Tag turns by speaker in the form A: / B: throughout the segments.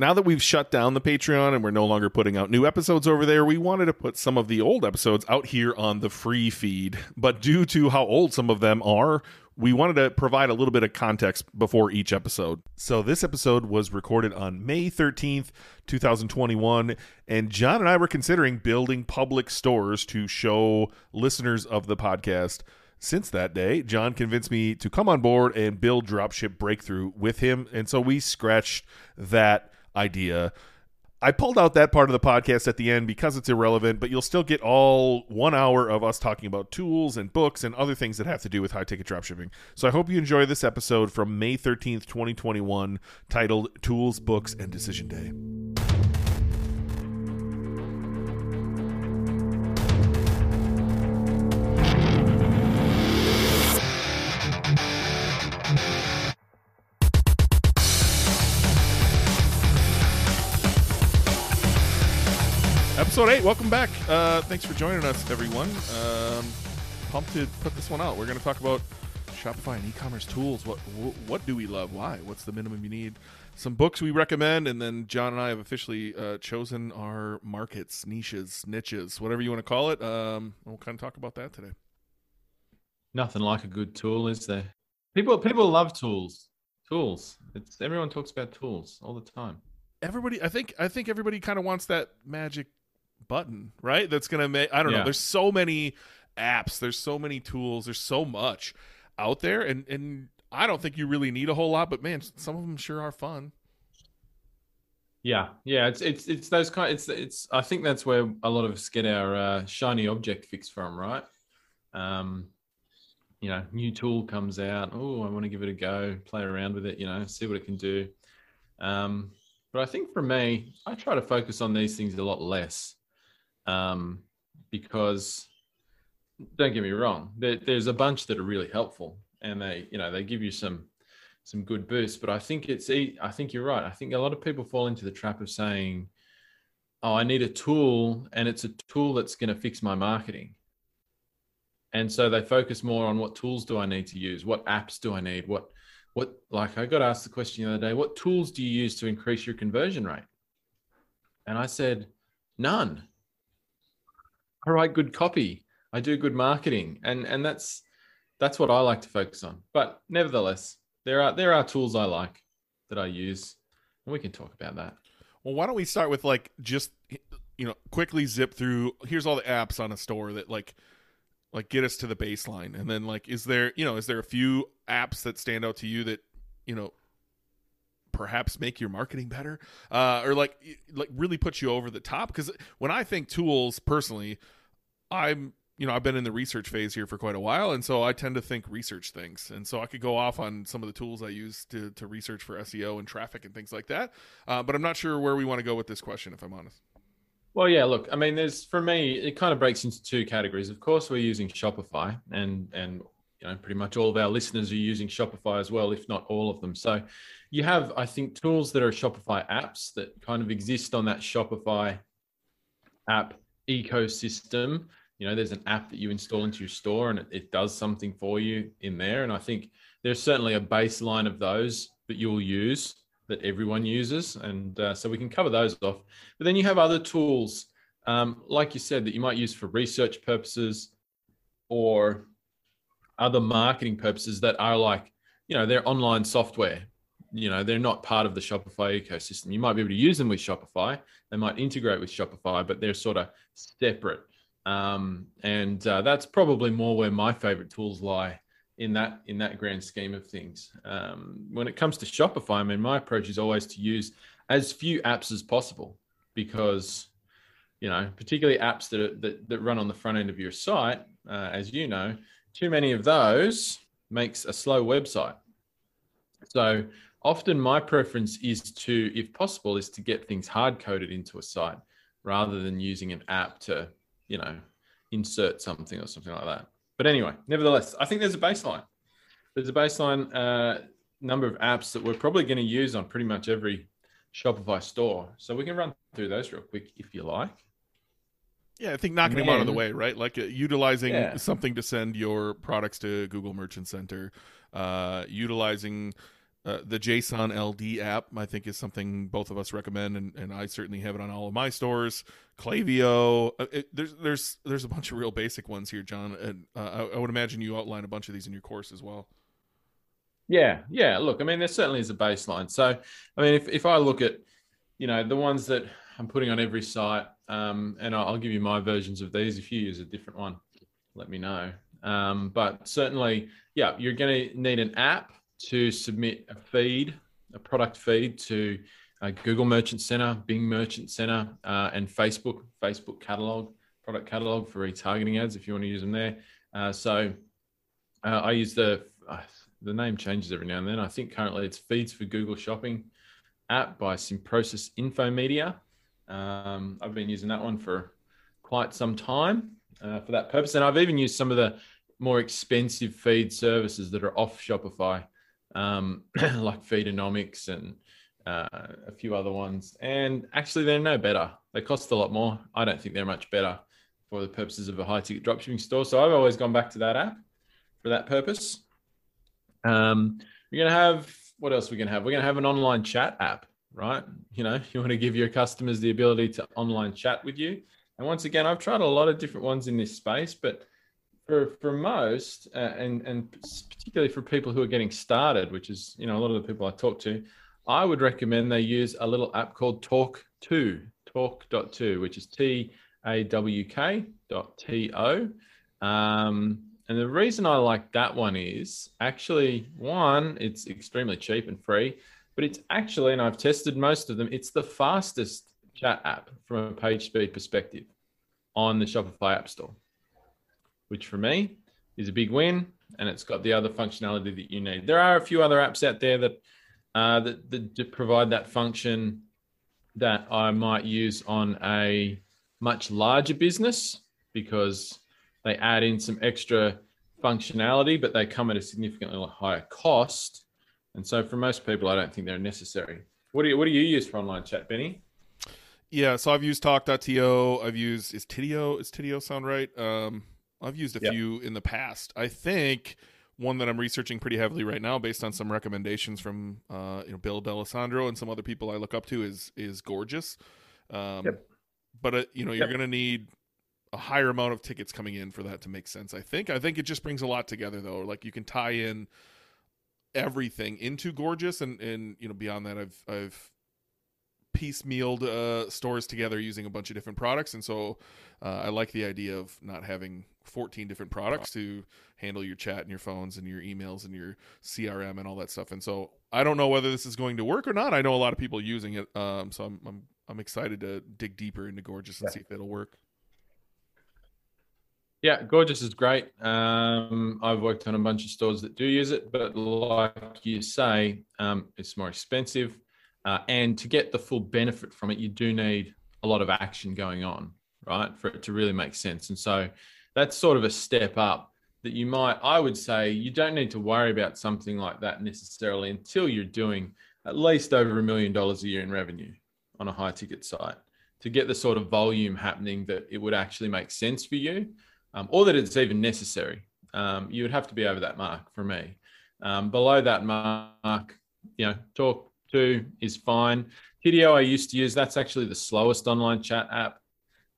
A: now that we've shut down the Patreon and we're no longer putting out new episodes over there, we wanted to put some of the old episodes out here on the free feed. But due to how old some of them are, we wanted to provide a little bit of context before each episode. So this episode was recorded on May 13th, 2021, and Jon and I were considering building public stores to show listeners of the podcast. Since that day, Jon convinced me to come on board and build Dropship Breakthru with him, and so we scratched that idea I pulled out that part of the podcast at the end because it's irrelevant, but you'll still get all one hour of us talking about tools and books and other things that have to do with high ticket dropshipping. So I hope you enjoy this episode from May 13th, 2021, titled Tools, Books, and Decision Day. Episode eight. Welcome back. Uh, thanks for joining us, everyone. Um, pumped to put this one out. We're going to talk about Shopify and e-commerce tools. What what do we love? Why? What's the minimum you need? Some books we recommend, and then Jon and I have officially uh, chosen our markets, niches, niches, whatever you want to call it. Um, we'll kind of talk about that today.
B: Nothing like a good tool, is there? People people love tools. Tools. It's everyone talks about tools all the time.
A: Everybody, I think, I think everybody kind of wants that magic button, right? That's gonna make I don't yeah. know. There's so many apps, there's so many tools, there's so much out there, and and I don't think you really need a whole lot, but man, some of them sure are fun.
B: Yeah, yeah, it's it's it's those kind. It's it's. I think that's where a lot of us get our uh, shiny object fix from, right? Um, you know, new tool comes out. Oh, I want to give it a go, play around with it. You know, see what it can do. Um, but I think for me, I try to focus on these things a lot less um, because don't get me wrong, there, there's a bunch that are really helpful and they, you know, they give you some some good boosts. But I think it's I think you're right. I think a lot of people fall into the trap of saying, "Oh, I need a tool, and it's a tool that's going to fix my marketing." And so they focus more on what tools do I need to use, what apps do I need, what what like I got asked the question the other day, what tools do you use to increase your conversion rate? And I said, none. I write good copy. I do good marketing, and and that's that's what I like to focus on. But nevertheless, there are there are tools I like that I use, and we can talk about that.
A: Well, why don't we start with like just you know quickly zip through? Here's all the apps on a store that like like get us to the baseline, and then like is there you know is there a few apps that stand out to you that you know perhaps make your marketing better uh, or like like really put you over the top? Because when i think tools personally i'm you know i've been in the research phase here for quite a while and so i tend to think research things. And so i could go off on some of the tools i use to, to research for seo and traffic and things like that uh, but i'm not sure where we want to go with this question if i'm honest.
B: Well yeah look i mean there's for me it kind of breaks into two categories. Of course we're using shopify and and you know pretty much all of our listeners are using shopify as well if not all of them. So you have i think tools that are shopify apps that kind of exist on that shopify app ecosystem. You know there's an app that you install into your store and it, it does something for you in there. And i think there's certainly a baseline of those that you'll use that everyone uses. And uh, so we can cover those off. But then you have other tools um, like you said that you might use for research purposes or other marketing purposes that are like, you know, they're online software. You know, they're not part of the Shopify ecosystem. You might be able to use them with Shopify. They might integrate with Shopify, but they're sort of separate. Um, and uh, that's probably more where my favorite tools lie in that in that grand scheme of things. Um, when it comes to Shopify, I mean, my approach is always to use as few apps as possible because you know, particularly apps that, are, that that run on the front end of your site, uh, as you know, too many of those makes a slow website. So often my preference is to, if possible, is to get things hard coded into a site rather than using an app to, you know, insert something or something like that. But anyway, nevertheless, I think there's a baseline. There's a baseline uh, number of apps that we're probably going to use on pretty much every Shopify store. So we can run through those real quick if you like.
A: Yeah, I think knocking them out of the way, right? Like uh, utilizing yeah. something to send your products to Google Merchant Center, uh, utilizing uh, the JSON LD app, I think, is something both of us recommend, and, and I certainly have it on all of my stores. Klaviyo, uh, it, there's there's there's a bunch of real basic ones here, Jon, and uh, I, I, would imagine you outline a bunch of these in your course as well.
B: Yeah, yeah. Look, I mean, there certainly is a baseline. So, I mean, if if I look at, you know, the ones that I'm putting on every site, um, and I'll, give you my versions of these. If you use a different one, let me know. Um, but certainly, yeah, you're going to need an app to submit a feed, a product feed to uh, Google Merchant Center, Bing Merchant Center, uh, and Facebook, Facebook catalog, product catalog for retargeting ads if you want to use them there. Uh, so uh, I use the uh, the name changes every now and then. I think currently it's Feeds for Google Shopping app by Simprosys Infomedia. Um, I've been using that one for quite some time uh, for that purpose, and I've even used some of the more expensive feed services that are off Shopify um, like Feedonomics and uh, a few other ones. And actually, they're no better. They cost a lot more. I don't think they're much better for the purposes of a high ticket dropshipping store. So I've always gone back to that app for that purpose. Um, we're going to have what else we're going to have? We're going to have an online chat app, right? You know, you want to give your customers the ability to online chat with you. And once again, I've tried a lot of different ones in this space, but for for most, uh, and and particularly for people who are getting started, which is you know a lot of the people I talk to, I would recommend they use a little app called Talk Two, Tawk.to, which is T A W K dot T O. Um, and the reason I like that one is actually one, it's extremely cheap and free, but it's actually, and I've tested most of them, it's the fastest chat app from a page speed perspective on the Shopify App Store which for me is a big win. And it's got the other functionality that you need. There are a few other apps out there that uh, that, that provide that function that I might use on a much larger business because they add in some extra functionality, but they come at a significantly higher cost. And so for most people, I don't think they're necessary. What do you what do you use for online chat, Benny?
A: Yeah, so I've used tawk.to. I've used is Tidio is Tidio sound right? Um I've used a yep. few in the past. I think one that I'm researching pretty heavily right now, based on some recommendations from uh, you know Bill D'Alessandro and some other people I look up to, is is Gorgias. Um, yep. But uh, you know you're yep. going to need a higher amount of tickets coming in for that to make sense. I think. I think it just brings a lot together though. Like you can tie in everything into Gorgias, and and you know beyond that, I've I've piecemealed uh, stores together using a bunch of different products, and so uh, I like the idea of not having 14 different products to handle your chat and your phones and your emails and your CRM and all that stuff. And so I don't know whether this is going to work or not. I know a lot of people using it, um, so I'm, I'm I'm excited to dig deeper into Gorgias and yeah. see if it'll work.
B: Yeah, Gorgias is great. Um, I've worked on a bunch of stores that do use it, but like you say, um, it's more expensive. Uh, and to get the full benefit from it, you do need a lot of action going on, right, for it to really make sense. And so that's sort of a step up that you might, I would say, you don't need to worry about something like that necessarily until you're doing at least over a million dollars a year in revenue on a high ticket site to get the sort of volume happening that it would actually make sense for you um, or that it's even necessary. Um, you would have to be over that mark for me. Um, below that mark, you know, talk to is fine. Tidio I used to use, that's actually the slowest online chat app.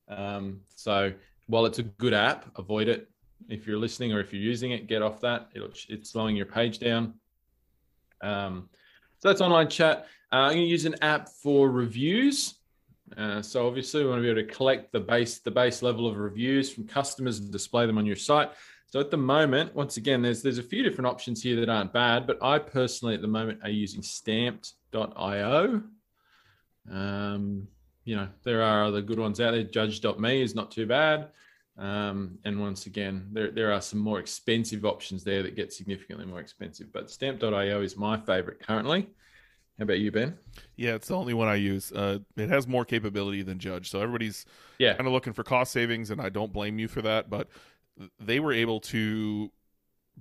B: Um, so while it's a good app, avoid it. If you're listening or if you're using it, get off that. It'll, it's slowing your page down. Um, so that's online chat. Uh, I'm going to use an app for reviews. Uh, so obviously, we want to be able to collect the base the base level of reviews from customers and display them on your site. So at the moment, once again, there's there's a few different options here that aren't bad, but I personally at the moment are using Stamped.io. Um, you know, there are other good ones out there. Judge.me is not too bad. Um, and once again, there, there are some more expensive options there that get significantly more expensive. But Stamp.io is my favorite currently. How about you, Ben?
A: Yeah, it's the only one I use. Uh, it has more capability than Judge, so everybody's yeah kind of looking for cost savings, and I don't blame you for that. But they were able to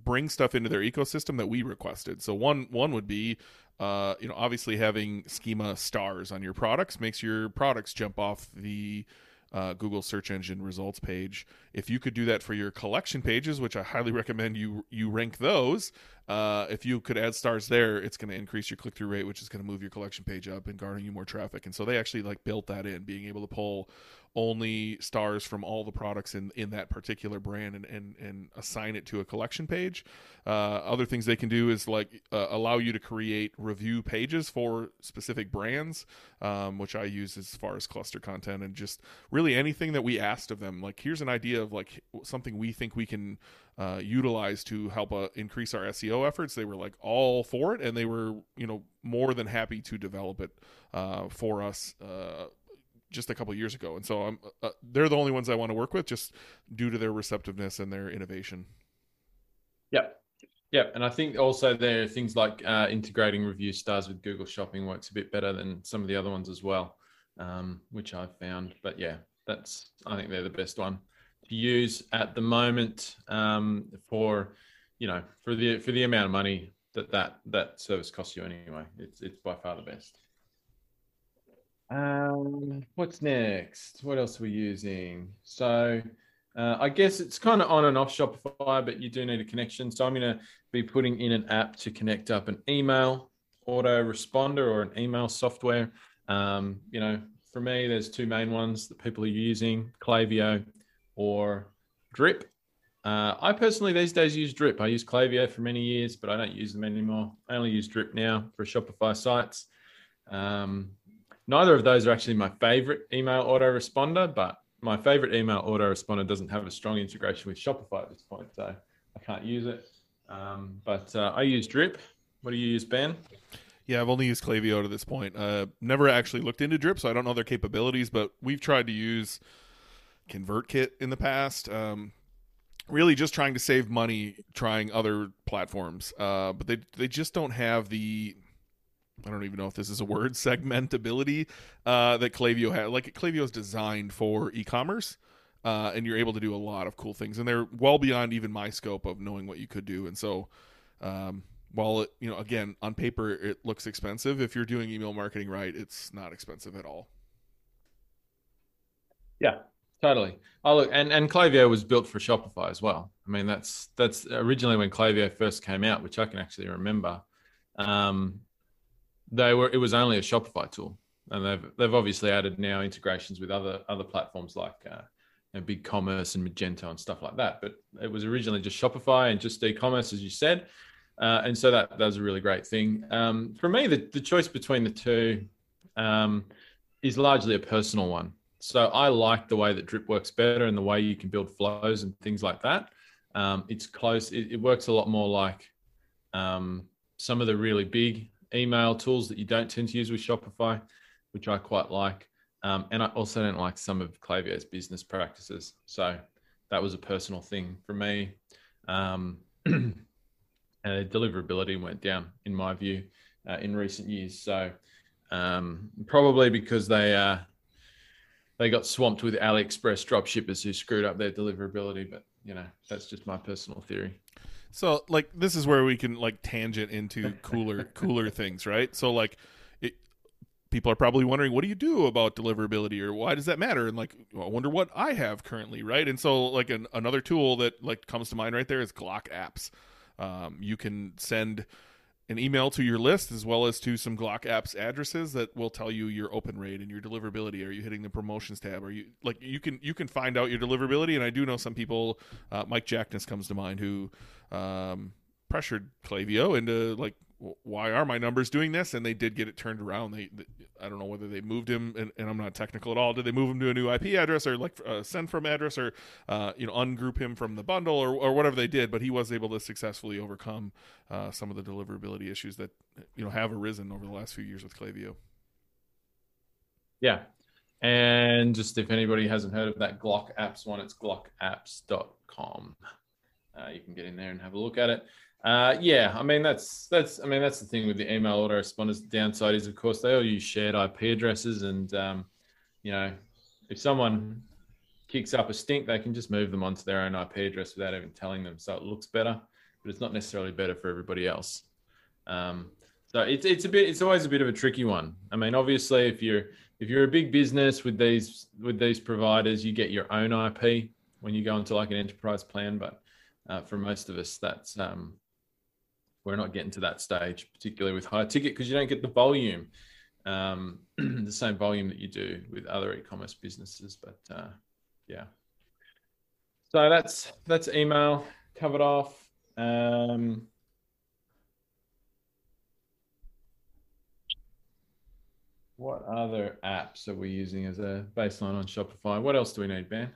A: bring stuff into their ecosystem that we requested. So one one would be uh, you know, obviously having schema stars on your products makes your products jump off the uh, Google search engine results page. If you could do that for your collection pages, which I highly recommend you you rank those, uh, if you could add stars there, it's going to increase your click through rate, which is going to move your collection page up and garner you more traffic. And so they actually like built that in, being able to pull only stars from all the products in in that particular brand and and, and assign it to a collection page. Uh, other things they can do is like uh, allow you to create review pages for specific brands, um, which I use as far as cluster content and just really anything that we asked of them. Like here's an idea of like something we think we can uh, utilize to help uh, increase our SEO efforts. They were like all for it, and they were you know more than happy to develop it uh, for us uh, just a couple years ago. And so I'm uh, they're the only ones I want to work with, just due to their receptiveness and their innovation.
B: Yeah. Yeah, and I think also there are things like uh, integrating review stars with Google Shopping works a bit better than some of the other ones as well, um, which I've found. But yeah, that's I think they're the best one to use at the moment um, for you know for the for the amount of money that that that service costs you anyway. It's it's by far the best. Um, what's next? What else are we using? So uh, I guess it's kind of on and off Shopify, but you do need a connection. So I'm going to be putting in an app to connect up an email autoresponder or an email software. Um, you know, for me, there's two main ones that people are using: Klaviyo or Drip. Uh, I personally these days use Drip. I use Klaviyo for many years, but I don't use them anymore. I only use Drip now for Shopify sites. Um, neither of those are actually my favorite email autoresponder, but my favorite email autoresponder doesn't have a strong integration with Shopify at this point, so I can't use it. Um, but uh, I use Drip. What do you use, Ben?
A: Yeah, I've only used Klaviyo to this point. Uh, never actually looked into Drip, so I don't know their capabilities. But we've tried to use ConvertKit in the past. Um, really, just trying to save money, trying other platforms. Uh, but they they just don't have the I don't even know if this is a word segmentability uh, that Klaviyo had. Like Klaviyo is designed for e-commerce, uh, and you're able to do a lot of cool things, and they're well beyond even my scope of knowing what you could do. And so, um, while it you know again on paper it looks expensive, if you're doing email marketing right, it's not expensive at all.
B: Yeah, Totally. Oh look, and and Klaviyo was built for Shopify as well. I mean, that's that's originally when Klaviyo first came out, which I can actually remember. Um, they were it was only a Shopify tool, and they've they've obviously added now integrations with other other platforms like uh, you know, BigCommerce and Magento and stuff like that. But it was originally just Shopify and just e-commerce, as you said, uh, and so that that was a really great thing. Um, for me, the the choice between the two um, is largely a personal one. So I like the way that Drip works better and the way you can build flows and things like that. Um, it's close. It, it, works a lot more like um, some of the really big email tools that you don't tend to use with Shopify, which I quite like. Um, and I also don't like some of Klaviyo's business practices. So that was a personal thing for me. Um, and deliverability went down, in my view, uh, in recent years. So um, probably because they uh, they got swamped with AliExpress dropshippers who screwed up their deliverability. But you know, that's just my personal theory.
A: So like this is where we can like tangent into cooler cooler things, right? So like it, people are probably wondering what do you do about deliverability or why does that matter? And like I wonder what I have currently, right? And so like an, another tool that like comes to mind right there is GlockApps. Um, you can send an email to your list as well as to some GlockApps addresses that will tell you your open rate and your deliverability. Are you hitting the promotions tab? Are you like you can you can find out your deliverability? And I do know some people. Uh, Mike Jackness comes to mind who um, pressured Klaviyo into like why are my numbers doing this? And they did get it turned around. They, they I don't know whether they moved him, and, and, I'm not technical at all. Did they move him to a new IP address or like uh, send from address or uh, you know ungroup him from the bundle or, or whatever they did? But he was able to successfully overcome uh, some of the deliverability issues that you know have arisen over the last few years with Klaviyo.
B: Yeah, and just if anybody hasn't heard of that GlockApps one, it's glockapps.com. Uh, you can get in there and have a look at it. Uh, yeah, I mean that's that's I mean that's the thing with the email autoresponders. The downside is, of course, they all use shared IP addresses, and um, you know, if someone kicks up a stink, they can just move them onto their own IP address without even telling them. So it looks better, but it's not necessarily better for everybody else. Um, so it's it's a bit it's always a bit of a tricky one. I mean, obviously, if you're if you're a big business with these with these providers, you get your own IP when you go into like an enterprise plan. But uh, for most of us, that's um, we're not getting to that stage, particularly with high ticket, because you don't get the volume, um, the same volume that you do with other e-commerce businesses. But uh, yeah, so that's that's email covered off. Um, what other apps are we using as a baseline on Shopify? What else do we need, Ben?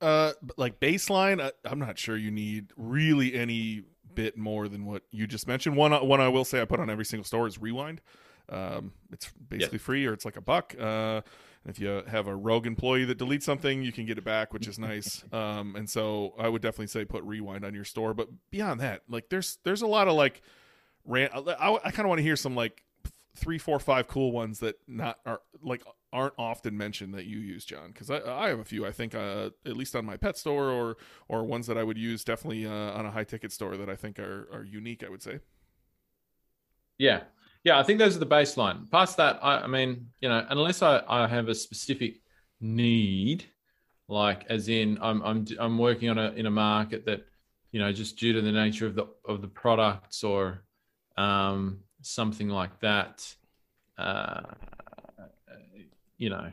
A: Uh, like baseline, I, I'm not sure you need really any bit more than what you just mentioned. One, one I will say I put on every single store is Rewind. Um, it's basically yeah. free or it's like a buck. Uh, if you have a rogue employee that deletes something, you can get it back, which is nice. Um, and so I would definitely say put Rewind on your store. But beyond that, like there's there's a lot of like, ran. I, I kind of want to hear some like three, four, five cool ones that not are like aren't often mentioned that you use, Jon? Because I, I have a few. I think uh, at least on my pet store or or ones that I would use definitely uh, on a high ticket store that I think are are unique. I would say.
B: Yeah, yeah. I think those are the baseline. Past that, I, I mean, you know, unless I, I have a specific need, like as in I'm I'm I'm working on a in a market that you know just due to the nature of the of the products or um, something like that. Uh, you know,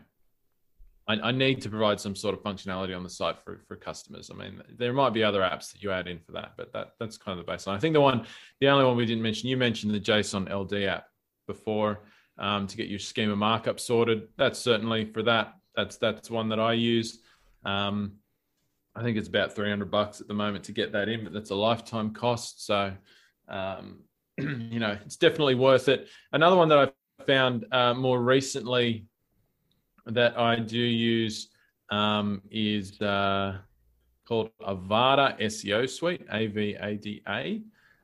B: I, I, need to provide some sort of functionality on the site for, for customers. I mean, there might be other apps that you add in for that, but that that's kind of the baseline. I think the one, the only one we didn't mention, you mentioned the JSON LD app before um, to get your schema markup sorted. That's certainly for that. That's that's one that I use. Um, I think it's about 300 bucks at the moment to get that in, but that's a lifetime cost. So, um, you know, it's definitely worth it. Another one that I found uh, more recently that I do use um, is uh, called Avada SEO Suite, A V A D A,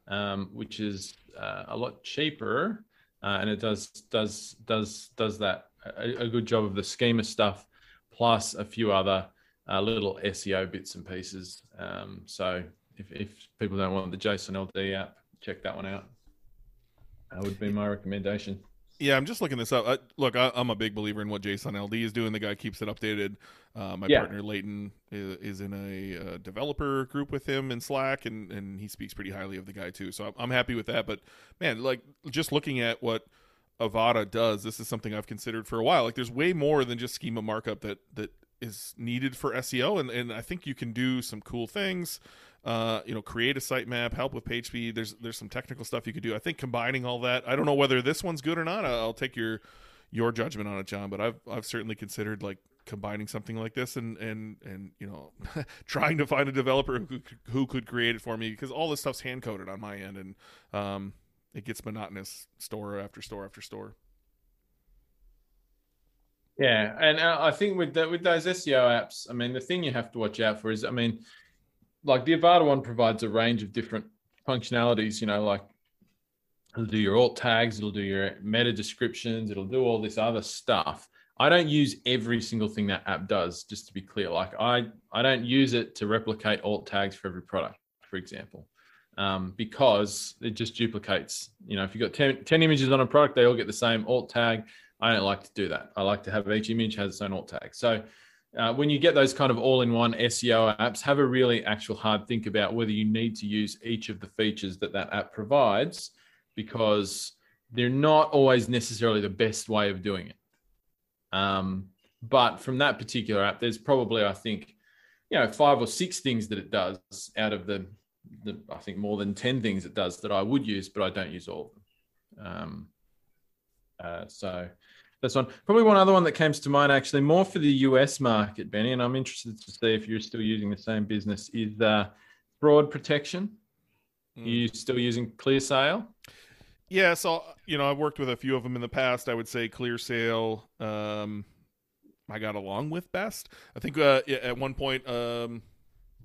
B: um, which is uh, a lot cheaper, uh, and it does does does does that a, a, good job of the schema stuff, plus a few other uh, little SEO bits and pieces. Um, so if, if people don't want the JSON LD app, check that one out. That would be my recommendation.
A: Yeah, I'm just looking this up. I, look, I, am a big believer in what JSON LD is doing. The guy keeps it updated. Uh, my yeah. partner Leighton is, is in a, a, developer group with him in Slack, and, and he speaks pretty highly of the guy too. So I'm, I'm happy with that. But man, like just looking at what Avada does, this is something I've considered for a while. Like there's way more than just schema markup that that is needed for SEO, and and I think you can do some cool things uh, you know, create a sitemap, help with page speed. There's there's some technical stuff you could do. I think combining all that. I don't know whether this one's good or not. I'll take your your judgment on it, Jon. But I've I've certainly considered like combining something like this and and and you know trying to find a developer who who could create it for me because all this stuff's hand coded on my end and um, it gets monotonous store after store after store.
B: Yeah, and uh, I think with the, with those SEO apps, I mean, the thing you have to watch out for is, I mean, like the Avada one provides a range of different functionalities, you know, like it'll do your alt tags, it'll do your meta descriptions, it'll do all this other stuff. I don't use every single thing that app does, just to be clear. Like I, I don't use it to replicate alt tags for every product, for example, um, because it just duplicates. You know, if you've got 10, 10 images on a product, they all get the same alt tag. I don't like to do that. I like to have each image has its own alt tag. So uh, when you get those kind of all-in-one SEO apps, have a really actual hard think about whether you need to use each of the features that that app provides, because they're not always necessarily the best way of doing it. Um, but from that particular app, there's probably, I think, you know, five or six things that it does out of the, the I think more than ten things it does that I would use, but I don't use all of them. Um, uh, so that's one. Probably one other one that comes to mind, actually, more for the US market, Benny, and I'm interested to see if you're still using the same business, is uh, fraud protection. Mm. you still using ClearSale?
A: Yeah, so you know, I've worked with a few of them in the past. I would say ClearSale. Um, I got along with best. I think uh, at one point, um,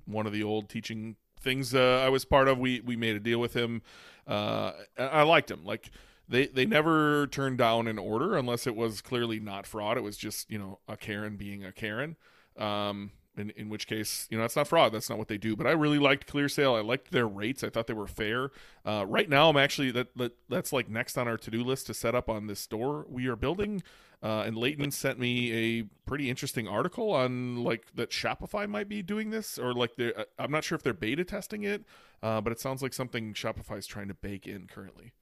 A: one of the old teaching things uh, I was part of, we we made a deal with him. Uh, I liked him. Like they they never turned down an order unless it was clearly not fraud. It was just you know a Karen being a Karen. Um, in, in which case, you know, that's not fraud. That's not what they do. But I really liked ClearSale. I liked their rates. I thought they were fair. Uh, right now, I'm actually that, that that's like next on our to do list to set up on this store we are building. Uh, and Leighton sent me a pretty interesting article on like that Shopify might be doing this, or like they are I'm not sure if they're beta testing it, uh, but it sounds like something Shopify is trying to bake in currently.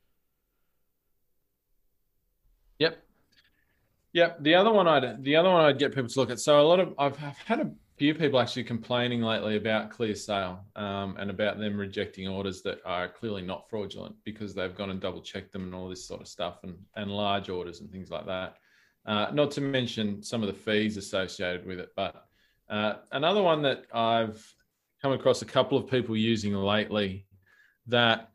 B: Yep. Yep. The other one I'd the other one I'd get people to look at. So a lot of I've, I've had a few people actually complaining lately about ClearSale um, and about them rejecting orders that are clearly not fraudulent because they've gone and double checked them and all this sort of stuff and, and large orders and things like that. Uh, not to mention some of the fees associated with it. But uh, another one that I've come across a couple of people using lately that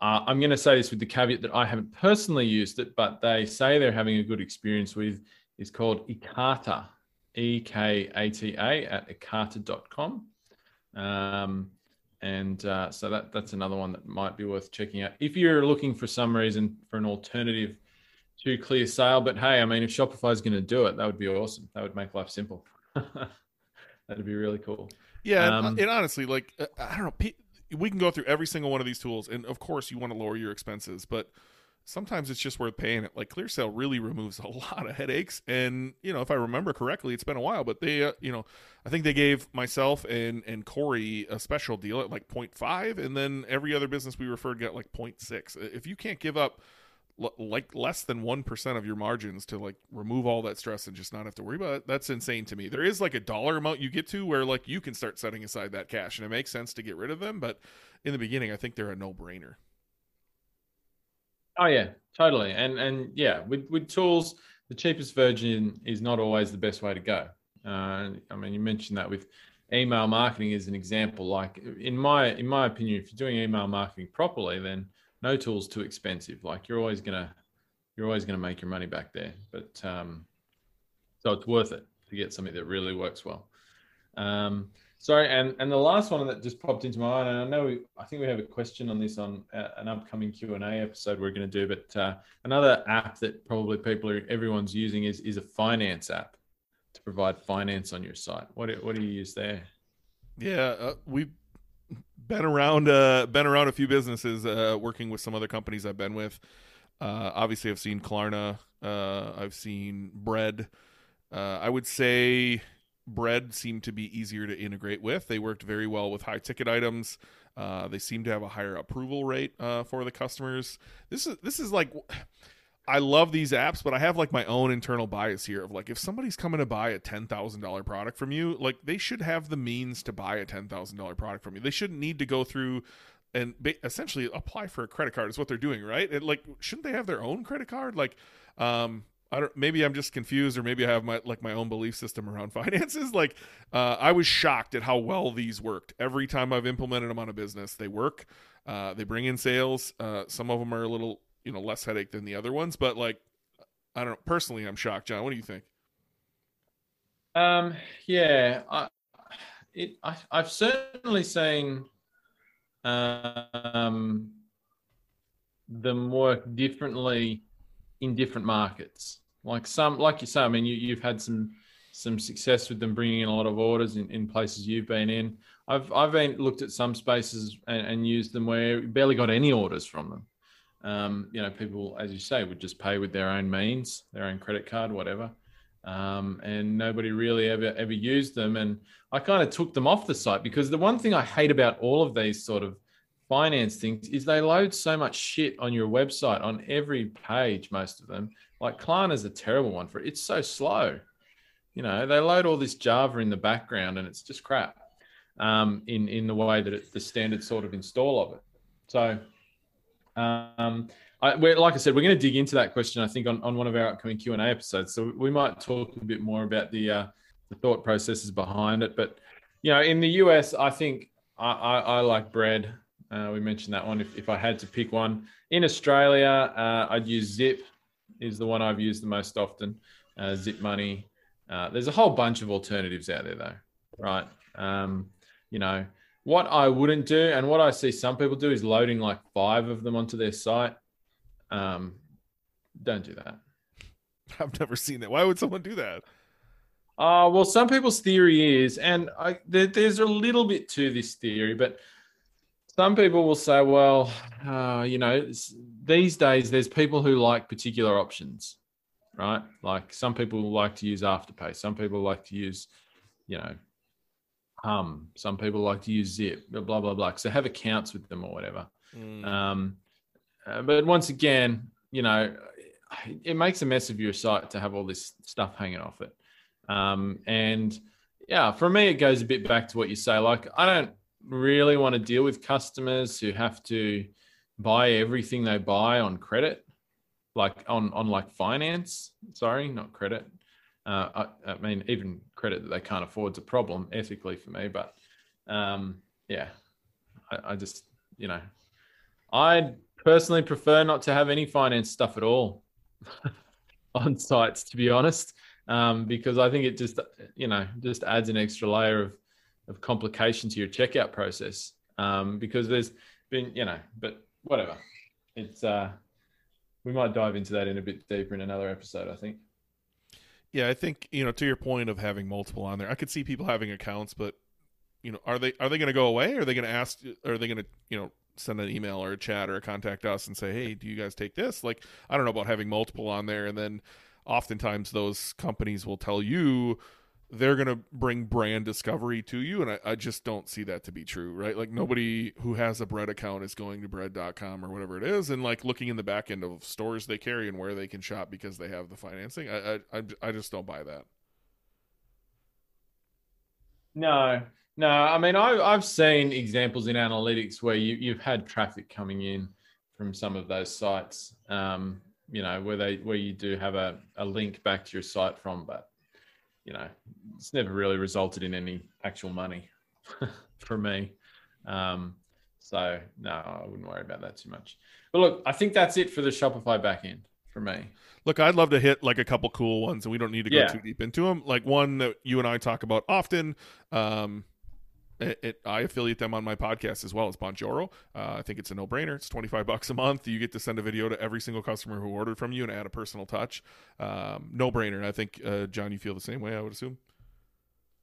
B: uh, I'm going to say this with the caveat that I haven't personally used it, but they say they're having a good experience with is called Ekata E K A T A at ekata.com. Um, and uh, so that that's another one that might be worth checking out if you're looking for some reason for an alternative to clear ClearSale. But hey, I mean, if Shopify is going to do it, that would be awesome. That would make life simple. That'd be really cool.
A: Yeah, um, and, and, honestly, like uh, I don't know, we can go through every single one of these tools, and of course, you want to lower your expenses, but sometimes it's just worth paying it. Like ClearSale really removes a lot of headaches, and you know, if I remember correctly, it's been a while, but they, uh, you know, I think they gave myself and and Corey a special deal at like 0.5, and then every other business we referred got like 0.6. If you can't give up like less than 1% of your margins to like remove all that stress and just not have to worry about it that's insane to me there is like a dollar amount you get to where like you can start setting aside that cash and it makes sense to get rid of them but in the beginning i think they're a no-brainer
B: Oh yeah, totally. And and yeah, with with tools, the cheapest version is not always the best way to go. Uh, I mean, you mentioned that with email marketing as an example. Like in my in my opinion, if you're doing email marketing properly, then no tool's too expensive. Like you're always gonna you're always gonna make your money back there. But um, so it's worth it to get something that really works well. Um, Sorry, and and the last one that just popped into my mind, and I know we, I think we have a question on this on uh, an upcoming Q and A episode we're going to do, but uh, another app that probably people are everyone's using is is a finance app to provide finance on your site. What do, what do you use there?
A: Yeah, uh, we've been around uh, been around a few businesses uh, working with some other companies I've been with. Uh, obviously, I've seen Klarna. Uh, I've seen Bread. Uh, I would say bread seemed to be easier to integrate with. They worked very well with high ticket items. Uh, they seem to have a higher approval rate for the customers. This is this is like I love these apps, but I have like my own internal bias here of like if somebody's coming to buy a ten thousand dollar product from you, like they should have the means to buy a ten thousand dollar product from you. They shouldn't need to go through and essentially apply for a credit card is what they're doing, right? Like shouldn't they have their own credit card? Like um I don't maybe I'm just confused or maybe I have my like my own belief system around finances like uh, I was shocked at how well these worked every time I've implemented them on a business they work uh, they bring in sales uh, some of them are a little you know less headache than the other ones but like I don't know personally I'm shocked Jon what do you think
B: um yeah I it I, I've certainly seen um them work differently in different markets. Like some, like you say, I mean, you, you've had some some success with them bringing in a lot of orders in, in places you've been in. I've I've been looked at some spaces and, and used them where barely got any orders from them. Um, you know, people, as you say, would just pay with their own means, their own credit card, whatever. Um, and nobody really ever ever used them. And I kind of took them off the site because the one thing I hate about all of these sort of finance things is they load so much shit on your website on every page, most of them. Like Klarna is a terrible one for it. It's so slow. You know, they load all this Java in the background and it's just crap um, in, in the way that it's the standard sort of install of it. So, um, I, like I said, we're going to dig into that question, I think, on, on one of our upcoming Q&A episodes. So we might talk a bit more about the, uh, the thought processes behind it. But, you know, in the US, I think I, I, I like bread. Uh, we mentioned that one. If, if I had to pick one in Australia, uh, I'd use Zip. Is the one I've used the most often. Uh, Zip Money. Uh, there's a whole bunch of alternatives out there, though, right? Um, you know what I wouldn't do, and what I see some people do is loading like five of them onto their site. Um, don't do that.
A: I've never seen that. Why would someone do that?
B: Uh, well, some people's theory is, and I, there, there's a little bit to this theory, but some people will say, well, uh, you know, these days there's people who like particular options, right? Like some people like to use Afterpay, some people like to use, you know, Humm, some people like to use Zip, blah blah blah. So have accounts with them or whatever. Mm. Um, uh, but once again, you know, it makes a mess of your site to have all this stuff hanging off it. Um, and yeah, for me, it goes a bit back to what you say. Like, I don't really want to deal with customers who have to buy everything they buy on credit, like on on like finance. Sorry, not credit. Uh, I, I, mean, even credit that they can't afford is a problem ethically for me. But um, yeah, I, I just you know, I personally prefer not to have any finance stuff at all on sites, to be honest um, because I think it just you know just adds an extra layer of of complication to your checkout process um, because there's been you know but whatever it's uh we might dive into that in a bit deeper in another episode I think.
A: Yeah, I think you know to your point of having multiple on there, I could see people having accounts, but you know, are they are they going to go away? Are they going to ask? Are they going to you know send an email or a chat or contact us and say, hey, do you guys take this? Like, I don't know about having multiple on there, and then oftentimes those companies will tell you they're going to bring brand discovery to you and I, I, just don't see that to be true right? Like nobody who has a bread account is going to bread.com or whatever it is and like looking in the back end of stores they carry and where they can shop because they have the financing i i, I just don't buy that.
B: No no i mean I, i've seen examples in analytics where you, you've had traffic coming in from some of those sites um, you know, where they where you do have a, a link back to your site from, but you know, it's never really resulted in any actual money for me. Um, so no, I wouldn't worry about that too much. But look, I think that's it for the Shopify backend for me.
A: Look, I'd love to hit like a couple cool ones, and we don't need to go yeah. too deep into them. Like one that you and I talk about often. Um, it, it, I affiliate them on my podcast as well as Bonjoro. Uh, I think it's a no brainer. It's 25 bucks a month. You get to send a video to every single customer who ordered from you and add a personal touch. Um, no brainer. I think, uh, Jon, you feel the same way, I would assume.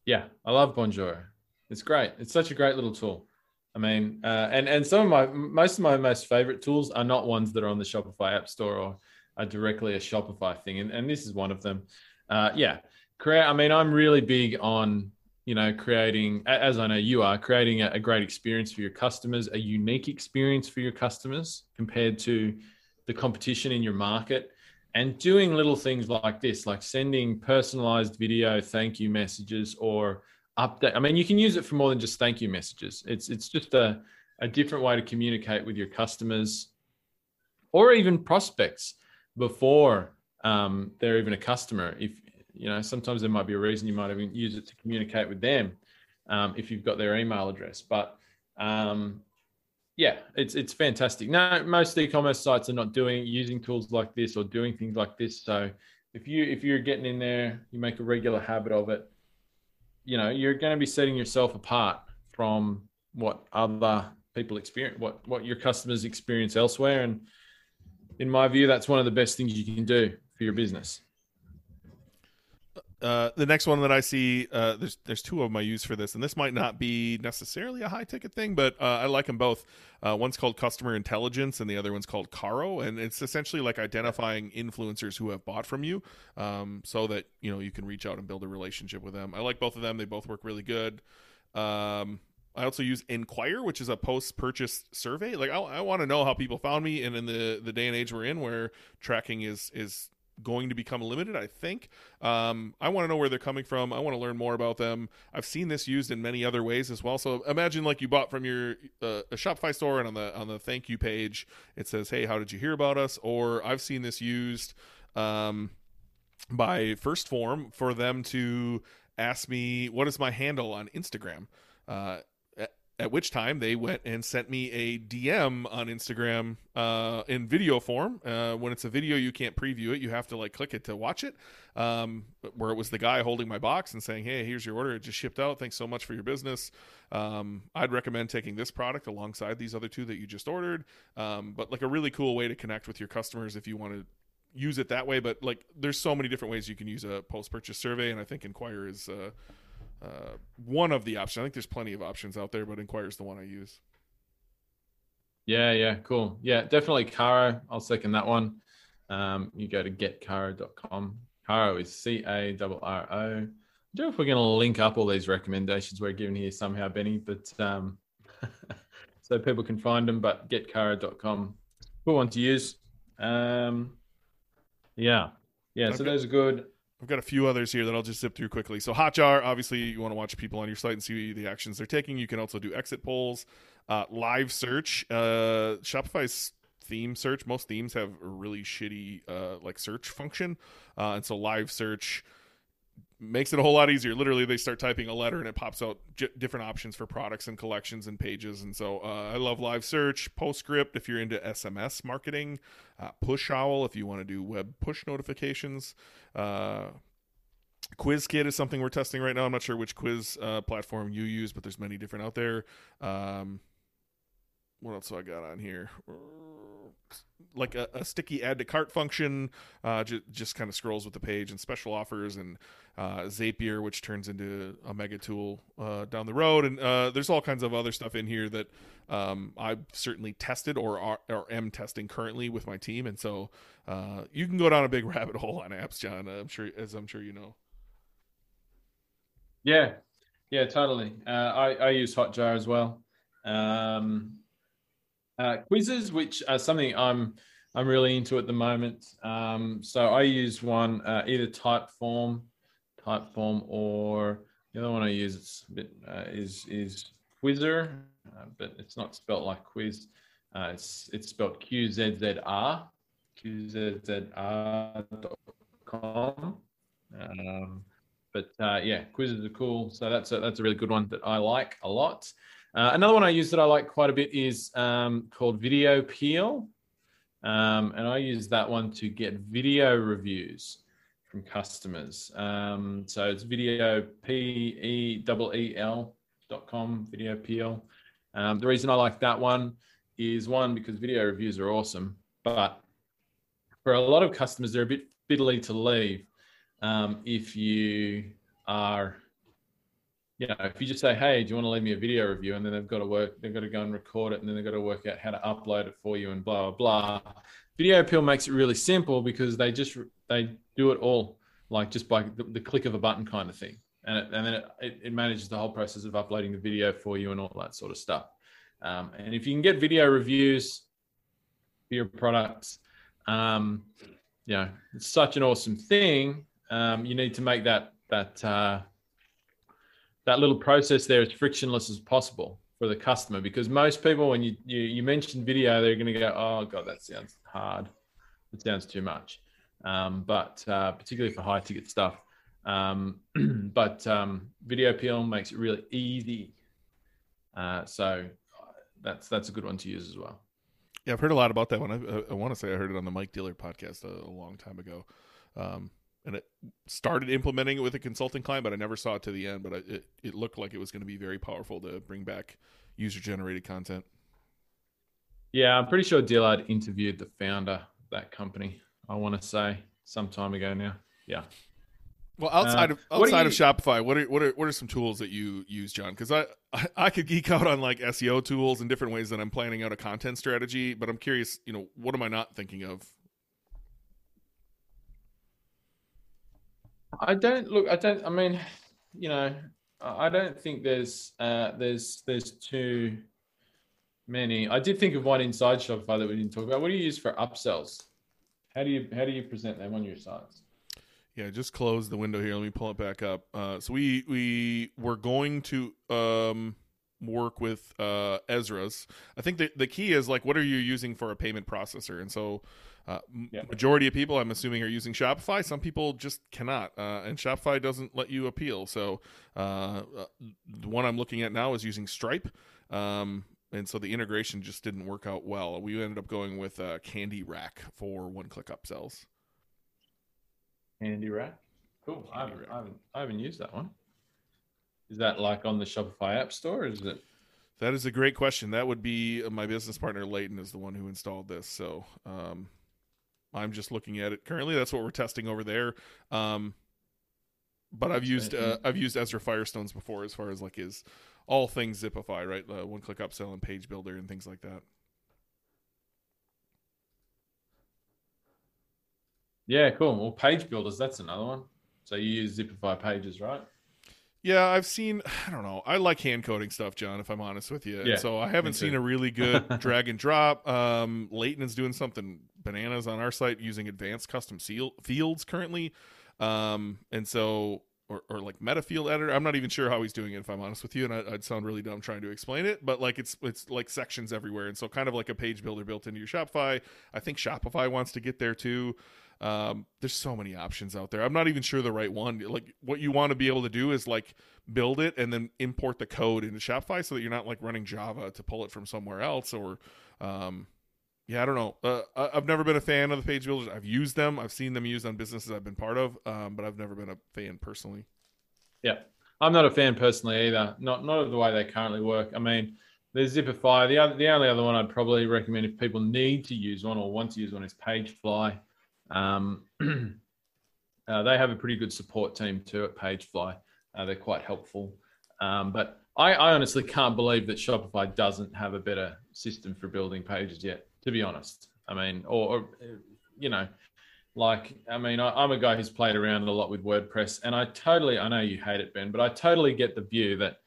B: Yeah, I love Bonjoro. It's great. It's such a great little tool. I mean, uh, and and some of my most of my most favorite tools are not ones that are on the Shopify App Store or are directly a Shopify thing, and, and this is one of them. Uh, yeah, create. I mean, I'm really big on you know, creating, as I know you are, creating a, a, great experience for your customers, a unique experience for your customers compared to the competition in your market, and doing little things like this, like sending personalized video thank you messages or update. I mean, you can use it for more than just thank you messages. It's it's just a, a different way to communicate with your customers or even prospects before um, they're even a customer. If you know, sometimes there might be a reason you might even use it to communicate with them um, if you've got their email address. But um, yeah, it's it's fantastic. No, most e-commerce sites are not doing using tools like this or doing things like this. So if you if you're getting in there, you make a regular habit of it. You know, you're going to be setting yourself apart from what other people experience, what what your customers experience elsewhere. And in my view, that's one of the best things you can do for your business.
A: Uh, the next one that I see, uh, there's there's two of them I use for this, and this might not be necessarily a high ticket thing, but uh, I like them both. Uh, one's called Customer Intelligence, and the other one's called Carro, and it's essentially like identifying influencers who have bought from you, um, so that you know you can reach out and build a relationship with them. I like both of them; they both work really good. Um, I also use Enquire, which is a post-purchase survey. Like I, I want to know how people found me, and in the the day and age we're in, where tracking is is going to become limited, I think. Um, I want to know where they're coming from. I want to learn more about them. I've seen this used in many other ways as well. So imagine like you bought from your uh, a Shopify store, and on the on the thank you page it says, "Hey, how did you hear about us?" Or I've seen this used um, by 1st Form for them to ask me what is my handle on Instagram. Uh, at which time they went and sent me a DM on Instagram uh, in video form. Uh, when it's a video, you can't preview it; you have to like click it to watch it. Um, where it was the guy holding my box and saying, "Hey, here's your order. It just shipped out. Thanks so much for your business. Um, I'd recommend taking this product alongside these other two that you just ordered." Um, but like a really cool way to connect with your customers if you want to use it that way. But like, there's so many different ways you can use a post purchase survey, and I think Enquire is uh, uh, one of the options. I think there's plenty of options out there, but Enquire is the one I use.
B: Yeah, yeah, cool. Yeah, definitely Carro. I'll second that one. Um, you go to getcarro.com. Carro is C A R R O. I don't know if we're going to link up all these recommendations we're giving here somehow, Benny, but um, so people can find them. But getcarro.com, cool one to use. Um, yeah, yeah. Okay. So those are good.
A: I've got a few others here that I'll just zip through quickly. So Hotjar, obviously, you want to watch people on your site and see the actions they're taking. You can also do exit polls, uh, live search. Uh, Shopify's theme search. Most themes have a really shitty uh, like search function, uh, and so live search makes it a whole lot easier. Literally, they start typing a letter and it pops out j- different options for products and collections and pages. And so uh, I love live search, PostScript if you're into SMS marketing, uh, Pushowl if you want to do web push notifications. Uh, QuizKit is something we're testing right now. I'm not sure which quiz uh, platform you use, but there's many different out there. Um, what else do I got on here? like a, a, sticky add to cart function, uh, just kind of scrolls with the page and special offers and uh, Zapier, which turns into a mega tool uh, down the road. And uh, there's all kinds of other stuff in here that um, I've certainly tested or, are, or am testing currently with my team. And so uh, you can go down a big rabbit hole on apps, John. I'm sure, as I'm sure you know.
B: Yeah, yeah, totally. Uh, I, I use Hotjar as well. Um, uh, quizzes, which are something I'm I'm really into at the moment. Um, so I use one uh, either Typeform, Typeform, or the other one I use is uh, is is Quizzer, uh, but it's not spelt like quiz. Uh, it's it's spelled Q Z Z R, Q Z Z R.com. Um, but uh, yeah, quizzes are cool. So that's a, that's a really good one that I like a lot. Uh, another one I use that I like quite a bit is um, called Video Peel. Um, and I use that one to get video reviews from customers. Um, so it's video p e e l dot com video peel. Um, the reason I like that one is one because video reviews are awesome, but for a lot of customers they're a bit fiddly to leave um, if you are you know, if you just say, "Hey, do you want to leave me a video review?" and then they've got to work, they've got to go and record it, and then they've got to work out how to upload it for you, and blah blah blah. Video Peel makes it really simple because they just they do it all like just by the, the click of a button kind of thing, and it, and then it, it, manages the whole process of uploading the video for you and all that sort of stuff. Um, and if you can get video reviews for your products, um, you know, it's such an awesome thing. Um, you need to make that that uh, that little process there as frictionless as possible for the customer because most people when you you, you mention video they're going to go oh god that sounds hard. It sounds too much. Um, but uh, particularly for high ticket stuff um, but um, video peel makes it really easy. Uh, so that's that's a good one to use as well.
A: Yeah i've heard a lot about that one. I, I, I want to say i heard it on the mike Dillard podcast a, a long time ago. Um, and it started implementing it with a consulting client, but I never saw it to the end. But it it looked like it was going to be very powerful to bring back user generated content.
B: Yeah, I'm pretty sure Dillard interviewed the founder of that company. I want to say some time ago now. Yeah.
A: Well, outside uh, of outside you, of Shopify, what are what are what are some tools that you use, John? Because I, I, I could geek out on like SEO tools and different ways that I'm planning out a content strategy, but I'm curious, you know, what am I not thinking of
B: I don't look. I don't. I mean, you know, I don't think there's uh, there's there's too many. I did think of one inside Shopify that we didn't talk about. What do you use for upsells? How do you how do you present them on your sites?
A: Yeah, just close the window here. Let me pull it back up. Uh, so we we were going to um, work with uh, Ezra's. I think the the key is like, what are you using for a payment processor? And so uh, yeah. Majority of people, I'm assuming, are using Shopify. Some people just cannot, uh, and Shopify doesn't let you appeal. So uh, uh, the one I'm looking at now is using Stripe, um, and so the integration just didn't work out well. We ended up going with uh, Candy Rack for one-click upsells.
B: Candy Rack, cool. Candy I, haven't, Rack. I, haven't, I haven't used that one. Is that like on the Shopify App Store? is it?
A: That is a great question. That would be my business partner Leighton is the one who installed this. So um, I'm just looking at it currently. That's what we're testing over there. Um, but I've used uh, I've used Ezra Firestone's before as far as like his all things Zipify, right? Uh, one click upsell and page builder and things like that.
B: Yeah, cool. Well, page builders, that's another one. So you use Zipify pages, right?
A: Yeah, I've seen. I don't know. I like hand coding stuff, John. If I'm honest with you, yeah, so I haven't seen a really good drag and drop. Um, Leighton is doing something bananas on our site using advanced custom seal fields currently, um, and so or, or like meta field editor. I'm not even sure how he's doing it. If I'm honest with you, and I, would sound really dumb trying to explain it, but like it's it's like sections everywhere, and so kind of like a page builder built into your Shopify. I think Shopify wants to get there too. Um, there's so many options out there. I'm not even sure the right one. Like what you want to be able to do is like build it and then import the code into Shopify so that you're not like running Java to pull it from somewhere else or um yeah, I don't know. Uh, I've never been a fan of the page builders. I've used them. I've seen them used on businesses I've been part of, um, but I've never been a fan personally.
B: Yeah, I'm not a fan personally either. Not not of the way they currently work. I mean, there's Zipify. The other, the only other one I'd probably recommend if people need to use one or want to use one is Pagefly. Um, uh, they have a pretty good support team too at Pagefly. Uh, they're quite helpful. Um, but I, I, honestly can't believe that Shopify doesn't have a better system for building pages yet, to be honest. I mean, or, or you know, like, I mean, I, am a guy who's played around a lot with WordPress, and I totally, I know you hate it, Ben, but I totally get the view that,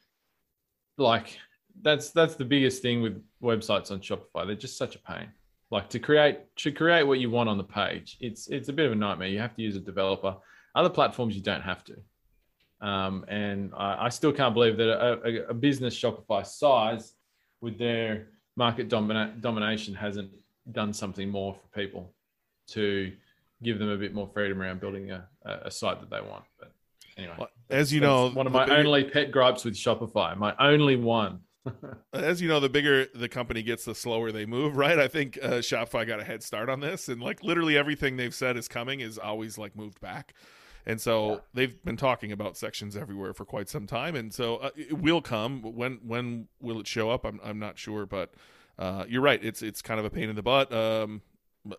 B: like, that's that's the biggest thing with websites on Shopify. They're just such a pain. Like to create to create what you want on the page, it's it's a bit of a nightmare. You have to use a developer. Other platforms you don't have to. Um, and I, I, still can't believe that a, a, business Shopify size, with their market domina- domination, hasn't done something more for people to give them a bit more freedom around building a, a site that they want. But anyway,
A: as you know,
B: one of my bigger... only pet gripes with Shopify, my only one.
A: As you know, the bigger the company gets, the slower they move, right? I think uh, Shopify got a head start on this, and like literally everything they've said is coming is always like moved back. And so yeah. they've been talking about sections everywhere for quite some time, and so uh, it will come. When when will it show up? I'm I'm not sure, but uh, you're right. It's it's kind of a pain in the butt. Um,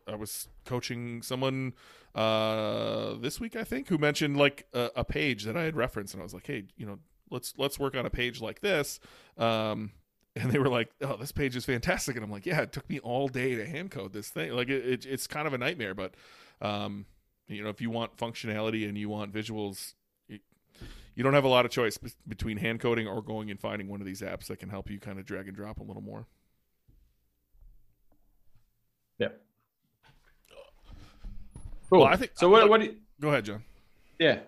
A: I was coaching someone uh, this week, I think, who mentioned like a, a, page that I had referenced, and I was like, "Hey, you know, let's let's work on a page like this." Um, and they were like, "Oh, this page is fantastic," and I'm like, "Yeah, it took me all day to hand code this thing. Like, it, it, it's kind of a nightmare, but um, you know, if you want functionality and you want visuals." You don't have a lot of choice between hand coding or going and finding one of these apps that can help you kind of drag and drop a little more.
B: Yeah. Cool. Well, I think so. What? What? Do you,
A: go ahead, John.
B: Yeah.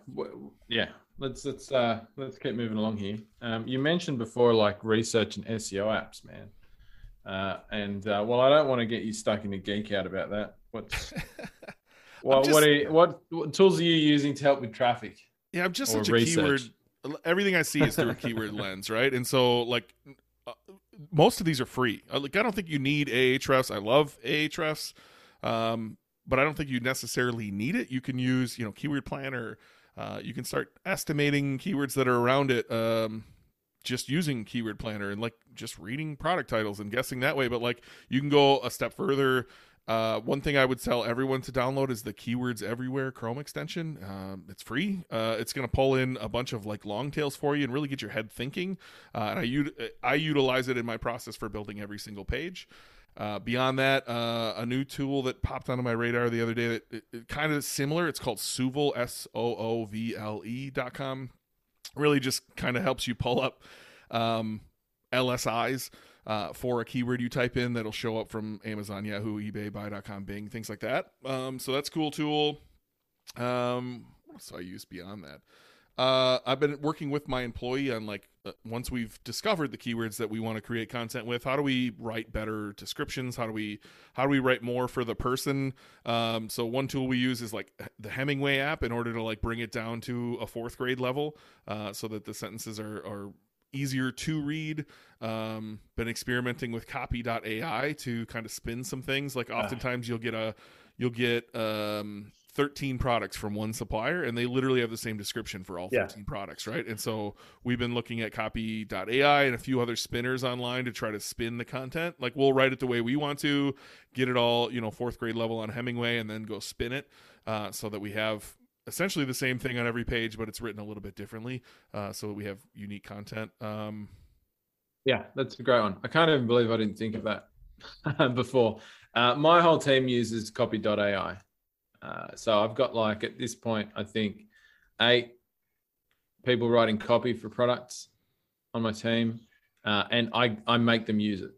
B: Yeah. Let's let's uh let's keep moving along here. Um, you mentioned before like research and SEO apps, man. Uh, and uh, well, I don't want to get you stuck in a geek out about that. What's what? Just, what, are you, what, what tools are you using to help with traffic?
A: Yeah, I'm just such a research? keyword. Everything I see is through a keyword lens, right? And so like. Uh, most of these are free. Uh, like I don't think you need Ahrefs. I love Ahrefs. Um, but I don't think you necessarily need it. You can use, you know, Keyword Planner. Uh, you can start estimating keywords that are around it. Um, just using keyword planner and like just reading product titles and guessing that way but like you can go a step further uh, one thing I would tell everyone to download is the Keywords Everywhere Chrome extension. Um, it's free. Uh, it's going to pull in a bunch of like long tails for you and really get your head thinking. Uh, and I, I utilize it in my process for building every single page. Uh, beyond that, uh, a new tool that popped onto my radar the other day that it, it kind of similar. It's called Soovle S O O V L E dot com. Really, just kind of helps you pull up um, LSIs uh, for a keyword you type in that'll show up from Amazon, Yahoo, eBay, Buy.com, Bing, things like that. Um, so that's cool tool. Um, what else do I use beyond that? Uh, I've been working with my employee on like uh, once we've discovered the keywords that we want to create content with, how do we write better descriptions? How do we how do we write more for the person? Um, so one tool we use is like the Hemingway app in order to like bring it down to a fourth grade level, uh, so that the sentences are are easier to read. Um, been experimenting with copy.ai to kind of spin some things. Like oftentimes you'll get a you'll get um, 13 products from one supplier and they literally have the same description for all
C: Yeah.
A: 13 products right and so we've been looking at copy.ai and a few other spinners online to try to spin the content like we'll write it the way we want to get it all you know fourth grade level on hemingway and then go spin it uh, so that we have essentially the same thing on every page but it's written a little bit differently uh, so that we have unique content um,
B: Yeah, that's a great one. I can't even believe I didn't think of that before. Uh, my whole team uses copy.ai. Uh, so I've got like at this point, I think eight people writing copy for products on my team, uh, and I I make them use it.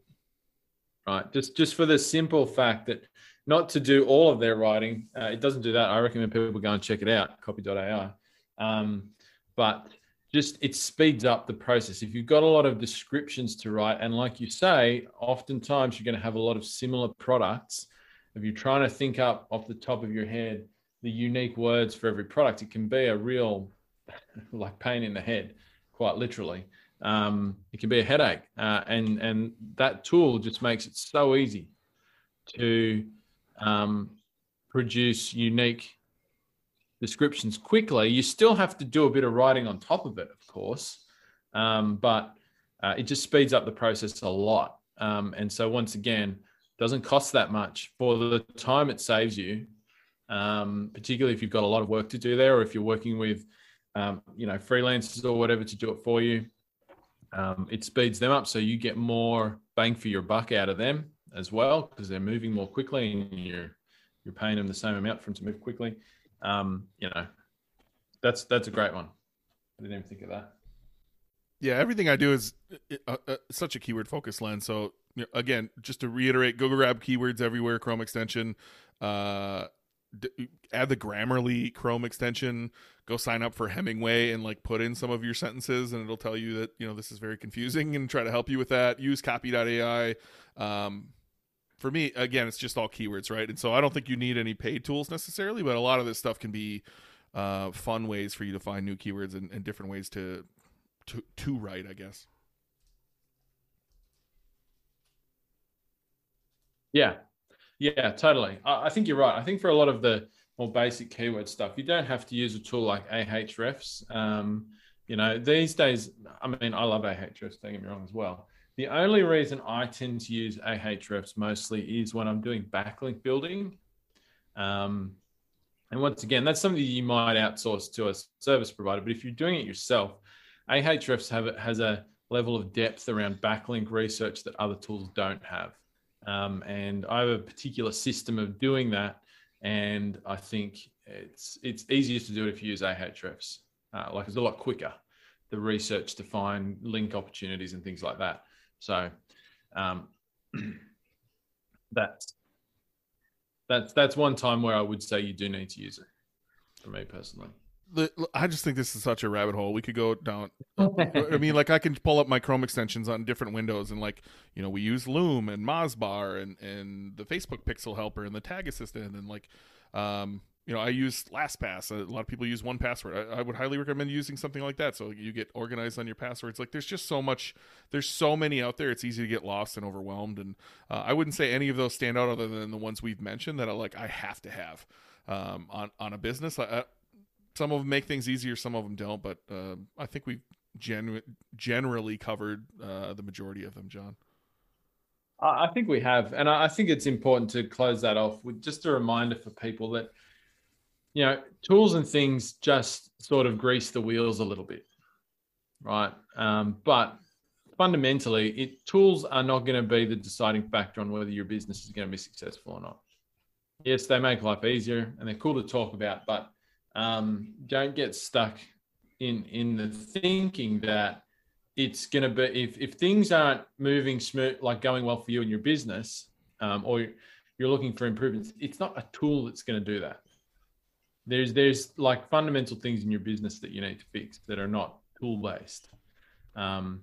B: Right, just just for the simple fact that not to do all of their writing, uh, it doesn't do that. I recommend people go and check it out, copy.ai. Um, but just it speeds up the process. If you've got a lot of descriptions to write, and like you say, oftentimes you're going to have a lot of similar products. If you're trying to think up off the top of your head the unique words for every product, it can be a real like pain in the head, quite literally. Um, it can be a headache, uh, and and that tool just makes it so easy to um, produce unique descriptions quickly. You still have to do a bit of writing on top of it, of course, um, but uh, it just speeds up the process a lot. Um, and so once again, doesn't cost that much for the time it saves you, um, particularly if you've got a lot of work to do there, or if you're working with, um, you know, freelancers or whatever to do it for you. Um, it speeds them up, so you get more bang for your buck out of them as well because they're moving more quickly, and you're you're paying them the same amount for them to move quickly um, you know, that's that's a great one. I didn't even think of that.
A: Yeah, everything I do is uh, uh, such a keyword focused lens. So again, just to reiterate, go grab keywords everywhere. Chrome extension, uh, d- add the Grammarly Chrome extension. Go sign up for Hemingway and like put in some of your sentences, and it'll tell you that you know this is very confusing and try to help you with that. Use Copy.ai. Um, for me, again, it's just all keywords, right? And so I don't think you need any paid tools necessarily, but a lot of this stuff can be uh, fun ways for you to find new keywords and, and different ways to to to write, I guess.
B: Yeah, yeah, totally. I, I think you're right. I think for a lot of the more basic keyword stuff, you don't have to use a tool like Ahrefs. Um, you know, these days, I mean, I love Ahrefs. Don't get me wrong as well. The only reason I tend to use Ahrefs mostly is when I'm doing backlink building. Um, and once again, that's something you might outsource to a service provider. But if you're doing it yourself, Ahrefs have has a level of depth around backlink research that other tools don't have. Um, and I have a particular system of doing that, and I think it's it's easier to do it if you use Ahrefs. Uh, like it's a lot quicker, the research to find link opportunities and things like that. So um, that's that's that's one time where I would say you do need to use it. For me personally,
A: I just think this is such a rabbit hole. We could go down. I mean, like I can pull up my Chrome extensions on different windows, and like you know, we use Loom and Mozbar and and the Facebook Pixel Helper and the Tag Assistant, and like um, you know, I use LastPass. A lot of people use one password. I, I, would highly recommend using something like that so you get organized on your passwords. Like, there's just so much. There's so many out there. It's easy to get lost and overwhelmed. And uh, I wouldn't say any of those stand out other than the ones we've mentioned that I like. I have to have um, on on a business. I, some of them make things easier, some of them don't. But uh, I think we've genu- generally covered uh, the majority of them, John.
B: I think we have, and I think it's important to close that off with just a reminder for people that you know, tools and things just sort of grease the wheels a little bit, right? Um, but fundamentally, it tools are not going to be the deciding factor on whether your business is going to be successful or not. Yes, they make life easier and they're cool to talk about, but um, don't get stuck in in the thinking that it's going to be if if things aren't moving smooth, like going well for you in your business, um, or you're looking for improvements, it's not a tool that's going to do that there's there's like fundamental things in your business that you need to fix that are not tool based. Um,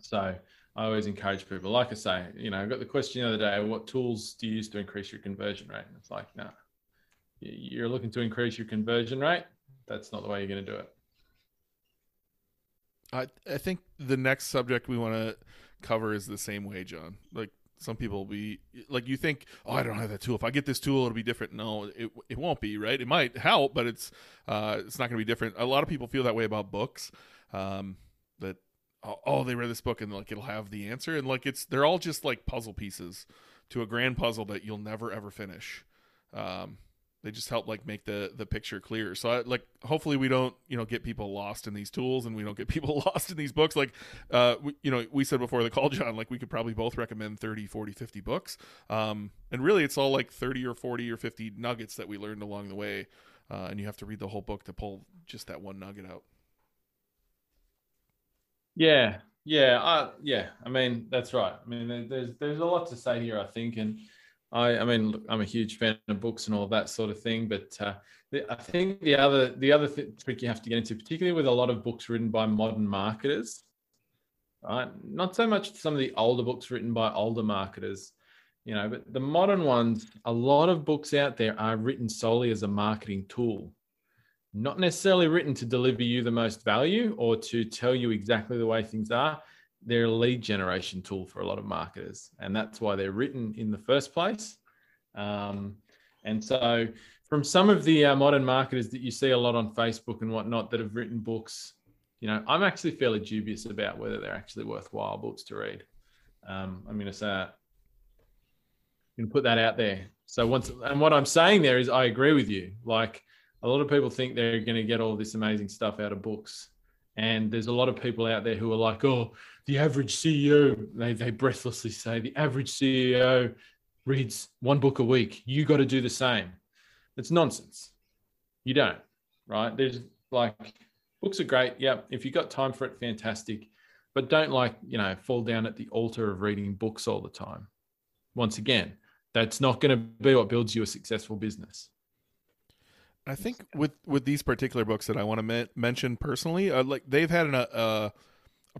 B: so I always encourage people, like I say, you know, I got the question the other day, what tools do you use to increase your conversion rate? And it's like, no, you're looking to increase your conversion rate. That's not the way you're going to do it.
A: I I think the next subject we want to cover is the same way, John. Like some people be like you think oh i don't have that tool. If i get this tool it'll be different. No it, it won't be right? It might help but it's uh it's not going to be different. A lot of people feel that way about books um that oh, oh they read this book and like it'll have the answer. And like it's they're all just like puzzle pieces to a grand puzzle that you'll never ever finish. Um they just help like make the the picture clear. So I, like hopefully we don't you know get people lost in these tools and we don't get people lost in these books. Like uh we, you know we said before the call john like we could probably both recommend 30 40 50 books. Um and really it's all like 30 or 40 or 50 nuggets that we learned along the way uh, and you have to read the whole book to pull just that one nugget out.
B: Yeah. Yeah uh, yeah i mean that's right. I mean there's there's a lot to say here i think and I, I mean, look, I'm a huge fan of books and all that sort of thing, but uh, the, I think the other the other th- trick you have to get into, particularly with a lot of books written by modern marketers, right? Not so much some of the older books written by older marketers, you know, but the modern ones. A lot of books out there are written solely as a marketing tool, not necessarily written to deliver you the most value or to tell you exactly the way things are they're a lead generation tool for a lot of marketers, and that's why they're written in the first place. Um, and so, from some of the uh, modern marketers that you see a lot on Facebook and whatnot that have written books, you know, I'm actually fairly dubious about whether they're actually worthwhile books to read. Um, I'm going to say, I'm going to put that out there. So once, and what I'm saying there is, I agree with you. Like a lot of people think they're going to get all this amazing stuff out of books, and there's a lot of people out there who are like, oh, the average CEO, they, they breathlessly say, the average CEO reads one book a week. You got to do the same. It's nonsense. You don't, right? There's like books are great. Yeah. If you got time for it, fantastic. But don't like, you know, fall down at the altar of reading books all the time. Once again, that's not going to be what builds you a successful business.
A: I think with with these particular books that I want to me- mention personally, uh, like they've had an, uh, a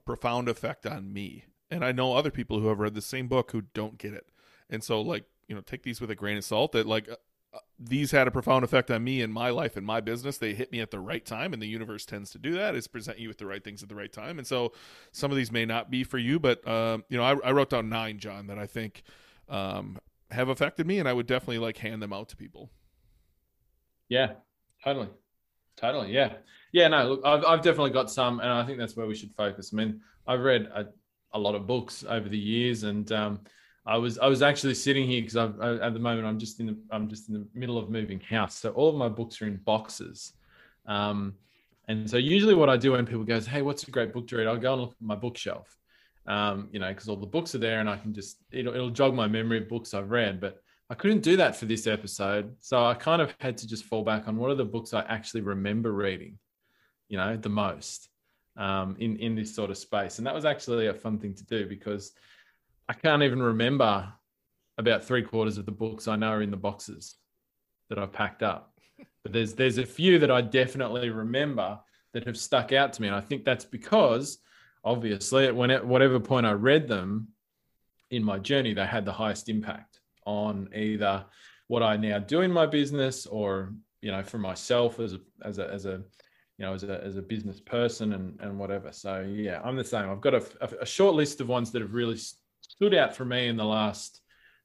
A: profound effect on me, and I know other people who have read the same book who don't get it, and so like you know take these with a grain of salt. That like uh, uh these had a profound effect on me in my life and my business. They hit me at the right time, and the universe tends to do that is present you with the right things at the right time. And so some of these may not be for you, but um, you know I, I, wrote down nine, John, that I think um, have affected me, and I would definitely like hand them out to people.
B: Yeah, totally. Totally. Yeah. Yeah. No, look, I've, I've definitely got some, and I think that's where we should focus. I mean, I've read a, a lot of books over the years, and um, I was I was actually sitting here because I, at the moment I'm just in the I'm just in the middle of moving house, so all of my books are in boxes. Um, and so usually what I do when people goes, "Hey, what's a great book to read?" I'll go and look at my bookshelf, um, you know, because all the books are there, and I can just it'll, it'll jog my memory of books I've read. But I couldn't do that for this episode. So I kind of had to just fall back on what are the books I actually remember reading, you know, the most um, in, in this sort of space. And that was actually a fun thing to do because I can't even remember about three quarters of the books I know are in the boxes that I've packed up. But there's there's a few that I definitely remember that have stuck out to me. And I think that's because obviously at whatever point I read them in my journey, they had the highest impact on either what I now do in my business or you know for myself as a as a as a you know as a as a business person and and whatever. So yeah, I'm the same. I've got a, a short list of ones that have really stood out for me in the last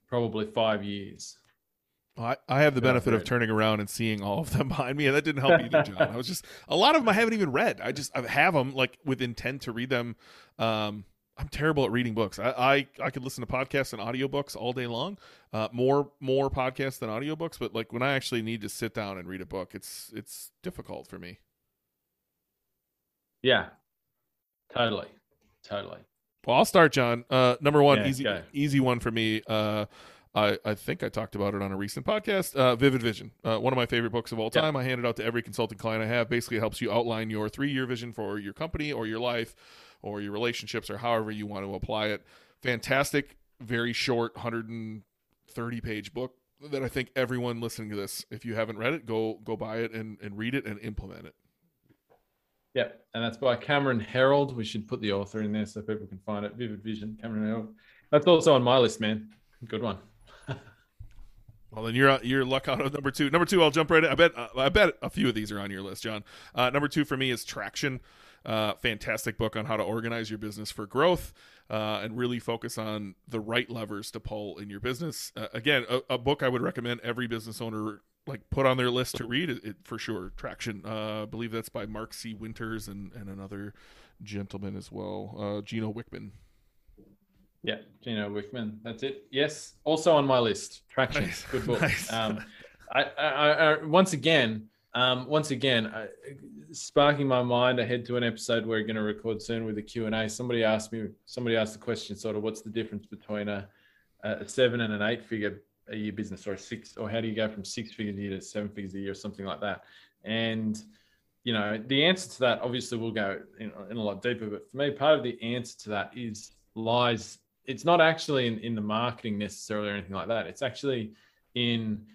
B: probably five years.
A: I, I have the benefit of turning around and seeing all of them behind me, and that didn't help either, John. I was just a lot of them I haven't even read. I just I have them like with intent to read them. Um, I'm terrible at reading books. I, I, I could listen to podcasts and audiobooks all day long. Uh, more more podcasts than audiobooks, but like when I actually need to sit down and read a book, it's it's difficult for me.
B: Yeah. Totally. Totally.
A: Well, I'll start, John. Uh, number one, yeah, easy go. easy one for me. Uh, I, I think I talked about it on a recent podcast. Uh, Vivid Vision, uh, one of my favorite books of all time. I hand it out to every consulting client I have. Basically, it helps you outline your three year vision for your company or your life or your relationships or however you want to apply it. Fantastic, very short, 130 page book that I think everyone listening to this, if you haven't read it, go go buy it and, and read it and implement it.
B: Yep, and that's by Cameron Herold. We should put the author in there so people can find it. Vivid Vision, Cameron Herold. That's also on my list, man. Good one.
A: Well, then you're you're luck out of number two. Number two, I'll jump right in. I bet I bet a few of these are on your list, John. Uh, number two for me is Traction. Uh, fantastic book on how to organize your business for growth uh, and really focus on the right levers to pull in your business. Uh, again, a, a, book I would recommend every business owner like put on their list to read it, it for sure. Traction, uh, I believe that's by Mark C. Winters and and another gentleman as well, uh, Gino Wickman.
B: Yeah, Gino Wickman. That's it. Yes, also on my list. Traction, nice. good book. Nice. Um, I, I, I, once again, um, once again, I, sparking my mind ahead to an episode we're going to record soon with a Q and A. Somebody asked me, somebody asked the question, sort of, what's the difference between a, a seven and an eight figure a year business, or a six, or how do you go from six figures a year to seven figures a year, or something like that? And you know, the answer to that obviously will go in, in a lot deeper. But for me, part of the answer to that is lies. It's not actually in, in the marketing necessarily or anything like that. It's actually in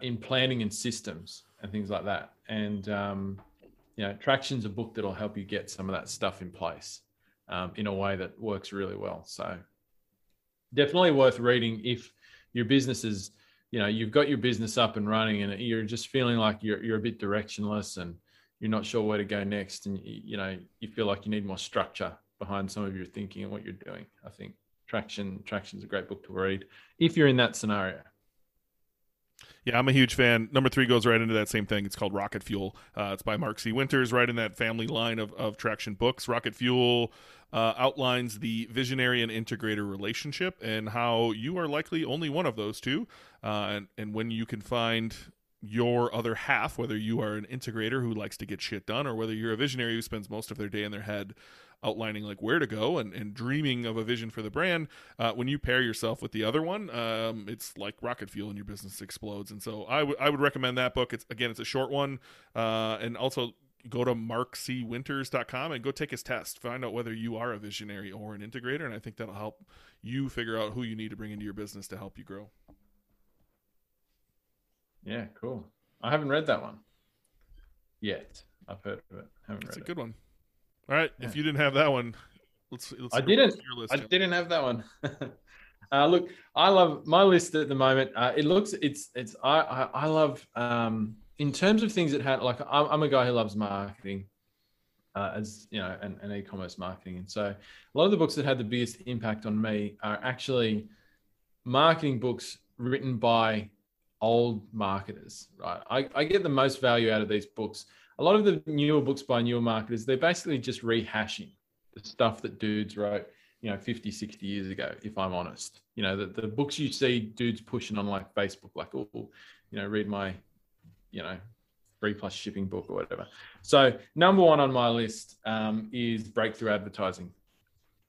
B: in planning and systems and things like that. And um, you know, Traction's a book that'll help you get some of that stuff in place um, in a way that works really well. So definitely worth reading if your business is, you know, you've got your business up and running and you're just feeling like you're you're a bit directionless and you're not sure where to go next and you know you feel like you need more structure behind some of your thinking and what you're doing i think traction traction's a great book to read if you're in that scenario
A: yeah, I'm a huge fan. Number three goes right into that same thing. It's called Rocket Fuel. Uh, it's by Mark C. Winters, right in that family line of, of Traction books. Rocket Fuel uh, outlines the visionary and integrator relationship and how you are likely only one of those two. Uh, and, and when you can find your other half, whether you are an integrator who likes to get shit done or whether you're a visionary who spends most of their day in their head outlining like where to go and, and dreaming of a vision for the brand uh, when you pair yourself with the other one um, it's like rocket fuel and your business explodes and so I, w- I would recommend that book it's again it's a short one uh, and also go to markcwinters.com and go take his test find out whether you are a visionary or an integrator and i think that'll help you figure out who you need to bring into your business to help you grow
B: yeah, cool. I haven't read that one yet. I've heard of it. Haven't
A: it's
B: read
A: a good one. All right, yeah. if you didn't have that one, let's. let's
B: I didn't. I didn't have that one. uh, look, I love my list at the moment. Uh, it looks, it's, it's. I, I, I love. Um, in terms of things that had, like, I'm, I'm a guy who loves marketing. Uh, as you know, and, and e-commerce marketing, and so a lot of the books that had the biggest impact on me are actually marketing books written by old marketers, right? I, I get the most value out of these books. A lot of the newer books by newer marketers, they're basically just rehashing the stuff that dudes wrote, you know, 50, 60 years ago, if I'm honest. You know, the, the books you see dudes pushing on like Facebook, like, oh, you know, read my, you know, free plus shipping book or whatever. So number one on my list um, is Breakthrough Advertising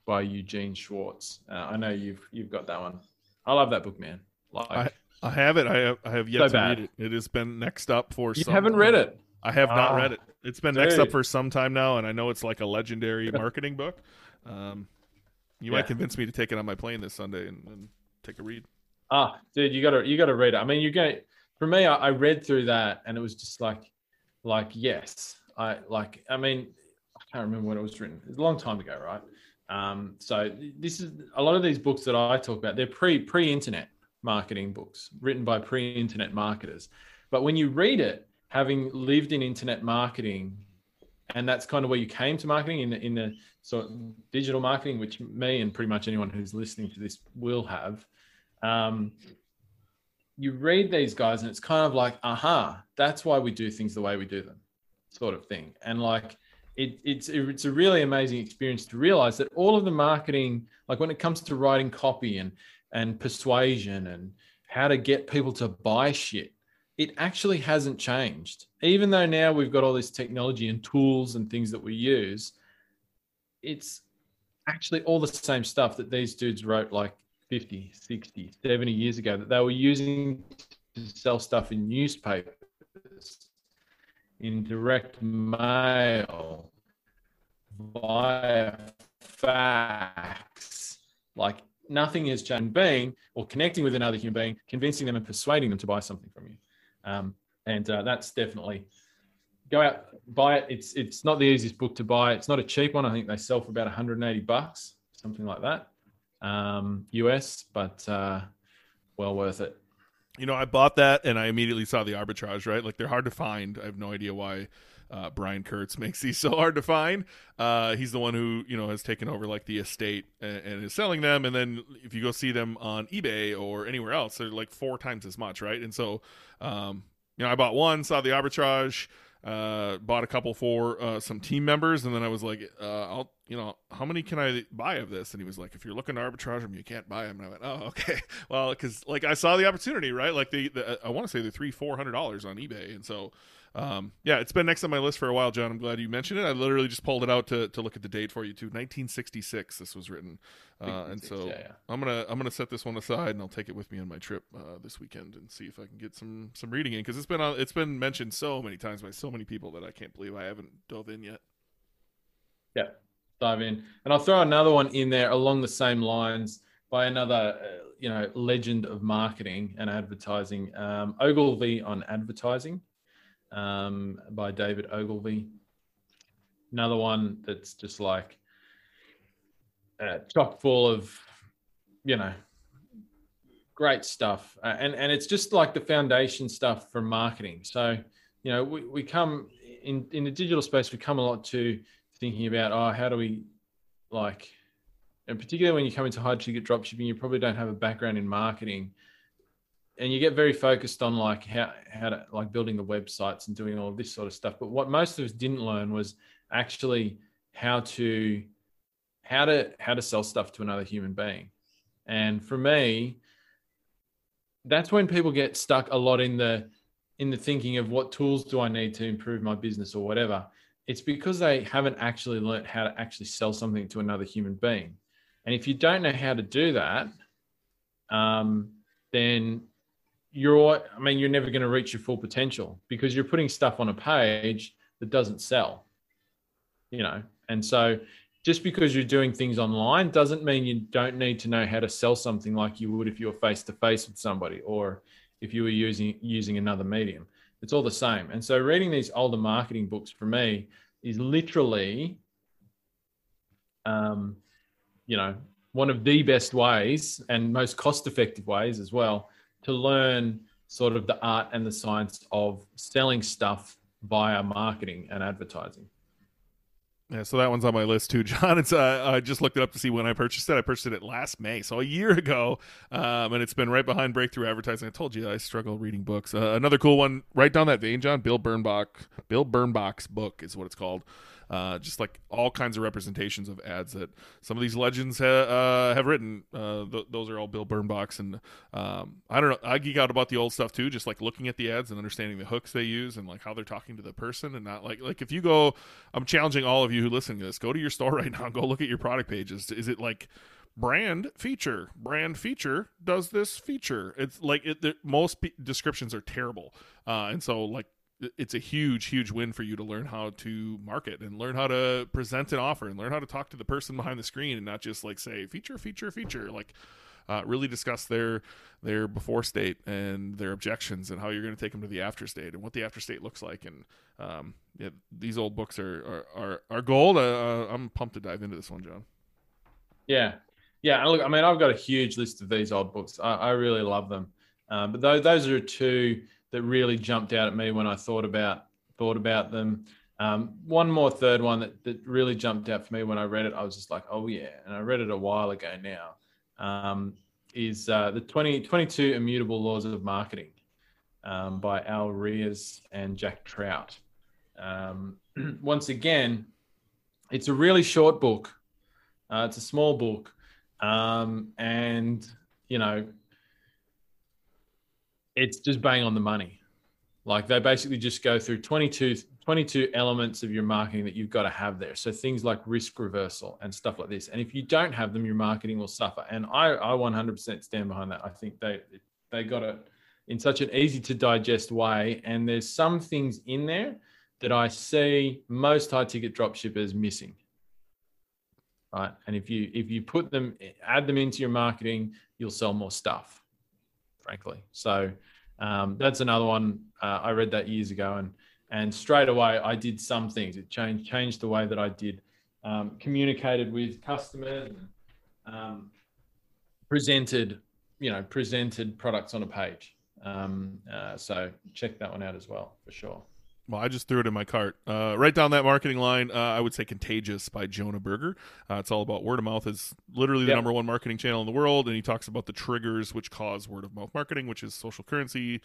B: by Eugene Schwartz. Uh, I know you've you've got that one. I love that book, man. Like,
A: I, I have it. I have, I have yet so to bad. read it. It has been next up for.
B: You haven't read it.
A: I have not ah, read it. It's been dude. next up for some time now, and I know it's like a legendary marketing book. Um, you yeah. might convince me to take it on my plane this Sunday and, and take a read.
B: Ah, dude, you gotta you gotta read it. I mean, you're going for me. I, I read through that, and it was just like, like yes, I like. I mean, I can't remember when it was written. It's a long time ago, right? Um, so this is a lot of these books that I talk about. They're pre pre internet marketing books written by pre-internet marketers. But when you read it, having lived in internet marketing, and that's kind of where you came to marketing in the, in the sort of digital marketing, which me and pretty much anyone who's listening to this will have. Um, you read these guys, and it's kind of like, aha, that's why we do things the way we do them, sort of thing. And like, it, it's it's a really amazing experience to realize that all of the marketing, like when it comes to writing copy and and persuasion and how to get people to buy shit. It actually hasn't changed. Even though now we've got all this technology and tools and things that we use, it's actually all the same stuff that these dudes wrote like 50, 60, 70 years ago that they were using to sell stuff in newspapers, in direct mail, via fax. Like nothing is changed being or connecting with another human being, convincing them and persuading them to buy something from you. Um, and uh, that's definitely go out buy it. It's it's not the easiest book to buy. It's not a cheap one. I think they sell for about 180 bucks, something like that, um, US, but uh, well worth it.
A: You know, I bought that and I immediately saw the arbitrage. Right, like they're hard to find. I have no idea why uh, Brian Kurtz makes these so hard to find. Uh, he's the one who you know has taken over like the estate and, and, is selling them. And then if you go see them on eBay or anywhere else, they're like four times as much, right? And so, um, you know, I bought one, saw the arbitrage uh, bought a couple for uh, some team members, and then I was like, uh, "I'll, you know, how many can I buy of this?" And he was like, "If you're looking to arbitrage them, you can't buy them." And I went, "Oh, okay. Well, because like I saw the opportunity, right? Like the, the I want to say they're three, four hundred dollars on eBay, and so um, yeah, it's been next on my list for a while, John. I'm glad you mentioned it. I literally just pulled it out to, to look at the date for you too. 1966, this was written, uh, and so yeah, yeah. I'm gonna I'm gonna set this one aside and I'll take it with me on my trip uh, this weekend and see if I can get some some reading in because it's been on, it's been mentioned so many times by so many people that I can't believe I haven't dove in yet.
B: Yeah, dive in, and I'll throw another one in there along the same lines by another uh, you know legend of marketing and advertising, um, Ogilvy on advertising um, by David Ogilvy. Another one that's just like uh, chock full of, you know, great stuff. Uh, and, and it's just like the foundation stuff for marketing. So, you know, we, we come in, in the digital space, we come a lot to thinking about, oh, how do we like, and particularly when you come into high ticket dropshipping, you probably don't have a background in marketing and you get very focused on like how how to like building the websites and doing all of this sort of stuff. But what most of us didn't learn was actually how to how to how to sell stuff to another human being. And for me that's when people get stuck a lot in the in the thinking of what tools do i need to improve my business or whatever. It's because they haven't actually learned how to actually sell something to another human being. And if you don't know how to do that um, then you're i mean you're never going to reach your full potential because you're putting stuff on a page that doesn't sell you know? And so just because you're doing things online doesn't mean you don't need to know how to sell something like you would if you were face to face with somebody or if you were using using another medium. It's all the same. And so reading these older marketing books for me is literally um you know one of the best ways and most cost effective ways as well to learn sort of the art and the science of selling stuff via marketing and advertising.
A: Yeah, so that one's on my list too, John. It's uh, I just looked it up to see when I purchased it. I purchased it last May, so a year ago, um, and it's been right behind Breakthrough Advertising. I told you I struggle reading books. Uh, another cool one, right down that vein, John. Bill Bernbach, Bill Bernbach's book is what it's called uh, just like all kinds of representations of ads that some of these legends ha- uh, have written. Uh, th- those are all Bill Bernbach's, and um, I don't know. I geek out about the old stuff too, just like looking at the ads and understanding the hooks they use and like how they're talking to the person, and not like like if you go, I'm challenging all of you who listen to this, go to your store right now go look at your product pages. Is it like brand feature brand feature does this feature it's like it, the, most p- descriptions are terrible uh, and so like it's a huge huge win for you to learn how to market and learn how to present an offer and learn how to talk to the person behind the screen and not just like say feature feature feature like uh, really discuss their their before state and their objections and how you're going to take them to the after state and what the after state looks like and um, yeah, these old books are are are, are gold. Uh, uh I'm pumped to dive into this one, John.
B: Yeah, yeah. Look, I mean, I've got a huge list of these old books. I, I really love them, uh, but those those are two that really jumped out at me when I thought about thought about them. Um, one more third one that, that really jumped out for me when I read it, I was just like, oh yeah, and I read it a while ago now. Um, is uh, the 20, 22 Immutable Laws of Marketing um, by Al Ries and Jack Trout. Um, once again, it's a really short book. Uh, it's a small book, um, and you know it's just bang on the money. Like they basically just go through 22, 22 elements of your marketing that you've got to have there. So things like risk reversal and stuff like this. And if you don't have them, your marketing will suffer. And I, I 100% stand behind that. I think they they got it in such an easy to digest way. And there's some things in there that I see most high ticket drop shippers missing. Right. And if you if you put them add them into your marketing, you'll sell more stuff frankly. So um, that's another one. Uh, I read that years ago, and and straight away I did some things. It changed changed the way that I did um, communicated with customers, um, presented you know presented products on a page. Um, uh, so check that one out as well for sure.
A: Well, I just threw it in my cart. Uh, right down that marketing line, uh, I would say "Contagious" by Jonah Berger. Uh, it's all about word of mouth. is literally the
B: Yep.
A: number one marketing channel in the world, and he talks about the triggers which cause word of mouth marketing, which is social currency,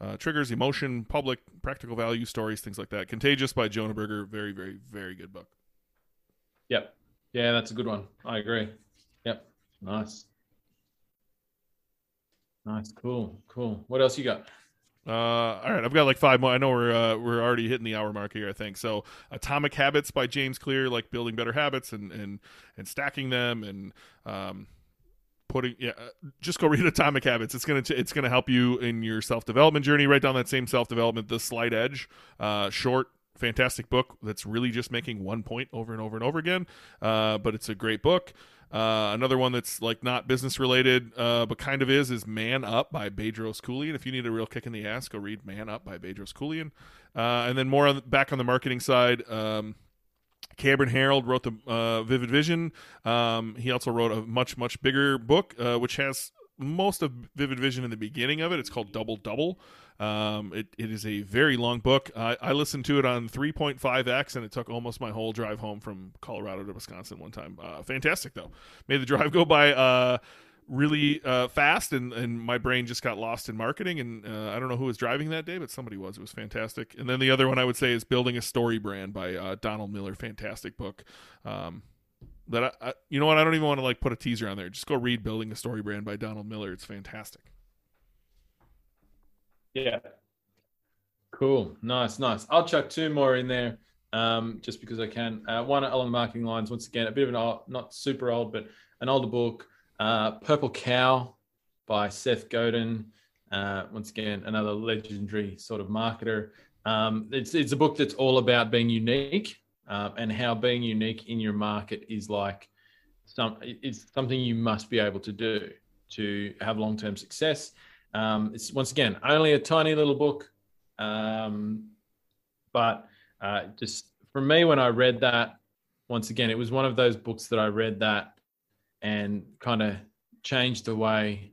A: uh, triggers, emotion, public, practical value, stories, things like that. "Contagious" by Jonah Berger. Very, very, very good book.
B: Yep. Yeah, that's a good one. I agree. Yep. Nice. Nice. Cool. Cool. What else you got?
A: Uh, all right, I've got like five more. I know we're uh, we're already hitting the hour mark here. I think so. Atomic Habits by James Clear, like building better habits and and and stacking them and um, putting yeah. uh, Just go read Atomic Habits. It's gonna it's gonna help you in your self development journey. Right down that same self development. The Slight Edge, uh, short. Fantastic book that's really just making one point over and over and over again. Uh, but it's a great book. Uh, another one that's like not business related, uh, but kind of is, is Man Up by Bedros Keuilian. If you need a real kick in the ass, go read Man Up by Bedros Keuilian. Uh, and then more on, back on the marketing side, um, Cameron Herold wrote the uh, Vivid Vision. Um, he also wrote a much much bigger book, uh, which has most of Vivid Vision in the beginning of it. It's called Double Double. Um, it, it is a very long book. I I listened to it on 3.5x, and it took almost my whole drive home from Colorado to Wisconsin one time. Uh, fantastic though, made the drive go by uh, really uh, fast, and and my brain just got lost in marketing. And uh, I don't know who was driving that day, but somebody was. It was fantastic. And then the other one I would say is Building a Story Brand by uh, Donald Miller. Fantastic book. Um, that I, I, you know what I don't even want to like put a teaser on there. Just go read Building a Story Brand by Donald Miller. It's fantastic.
B: Yeah. Cool. Nice, nice. I'll chuck two more in there um, just because I can. Uh, one along the marketing lines, once again, a bit of an old, not super old, but an older book, uh, Purple Cow by Seth Godin. Uh, once again, another legendary sort of marketer. Um, it's, it's a book that's all about being unique uh, and how being unique in your market is like some, it's something you must be able to do to have long term success. Um, it's once again only a tiny little book, um, but uh, just for me, when I read that, once again, it was one of those books that I read that and kind of changed the way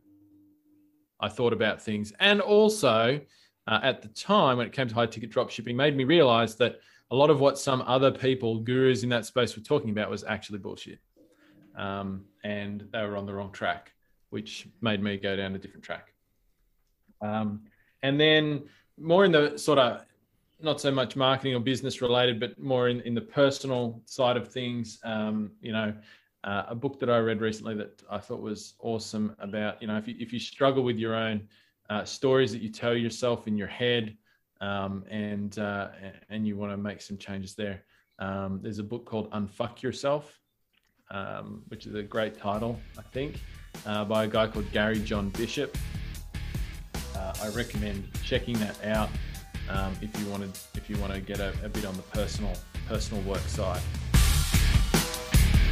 B: I thought about things. And also, uh, at the time when it came to high ticket drop shipping, made me realize that a lot of what some other people, gurus in that space, were talking about was actually bullshit. Um, and they were on the wrong track, which made me go down a different track. Um, and then more in the sort of not so much marketing or business related, but more in, in the personal side of things. Um, you know, uh, a book that I read recently that I thought was awesome about, you know, if you, if you struggle with your own uh, stories that you tell yourself in your head um, and, uh, and you want to make some changes there, um, there's a book called Unfuck Yourself, um, which is a great title, I think, uh, by a guy called Gary John Bishop. Uh, I recommend checking that out um, if you wanted if you want to get a, a bit on the personal personal work side.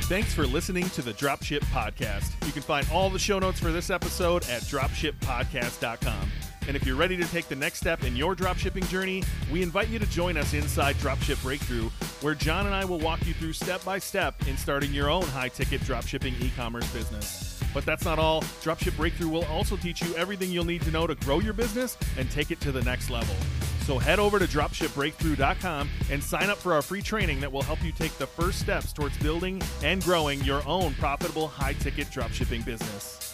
A: Thanks for listening to the Dropship Podcast. You can find all the show notes for this episode at dropshippodcast.com. And if you're ready to take the next step in your dropshipping journey, we invite you to join us inside Dropship Breakthru, where Jon and I will walk you through step by step in starting your own high ticket dropshipping e commerce business. But that's not all. Dropship Breakthru will also teach you everything you'll need to know to grow your business and take it to the next level. So head over to dropshipbreakthru.com and sign up for our free training that will help you take the first steps towards building and growing your own profitable high ticket dropshipping business.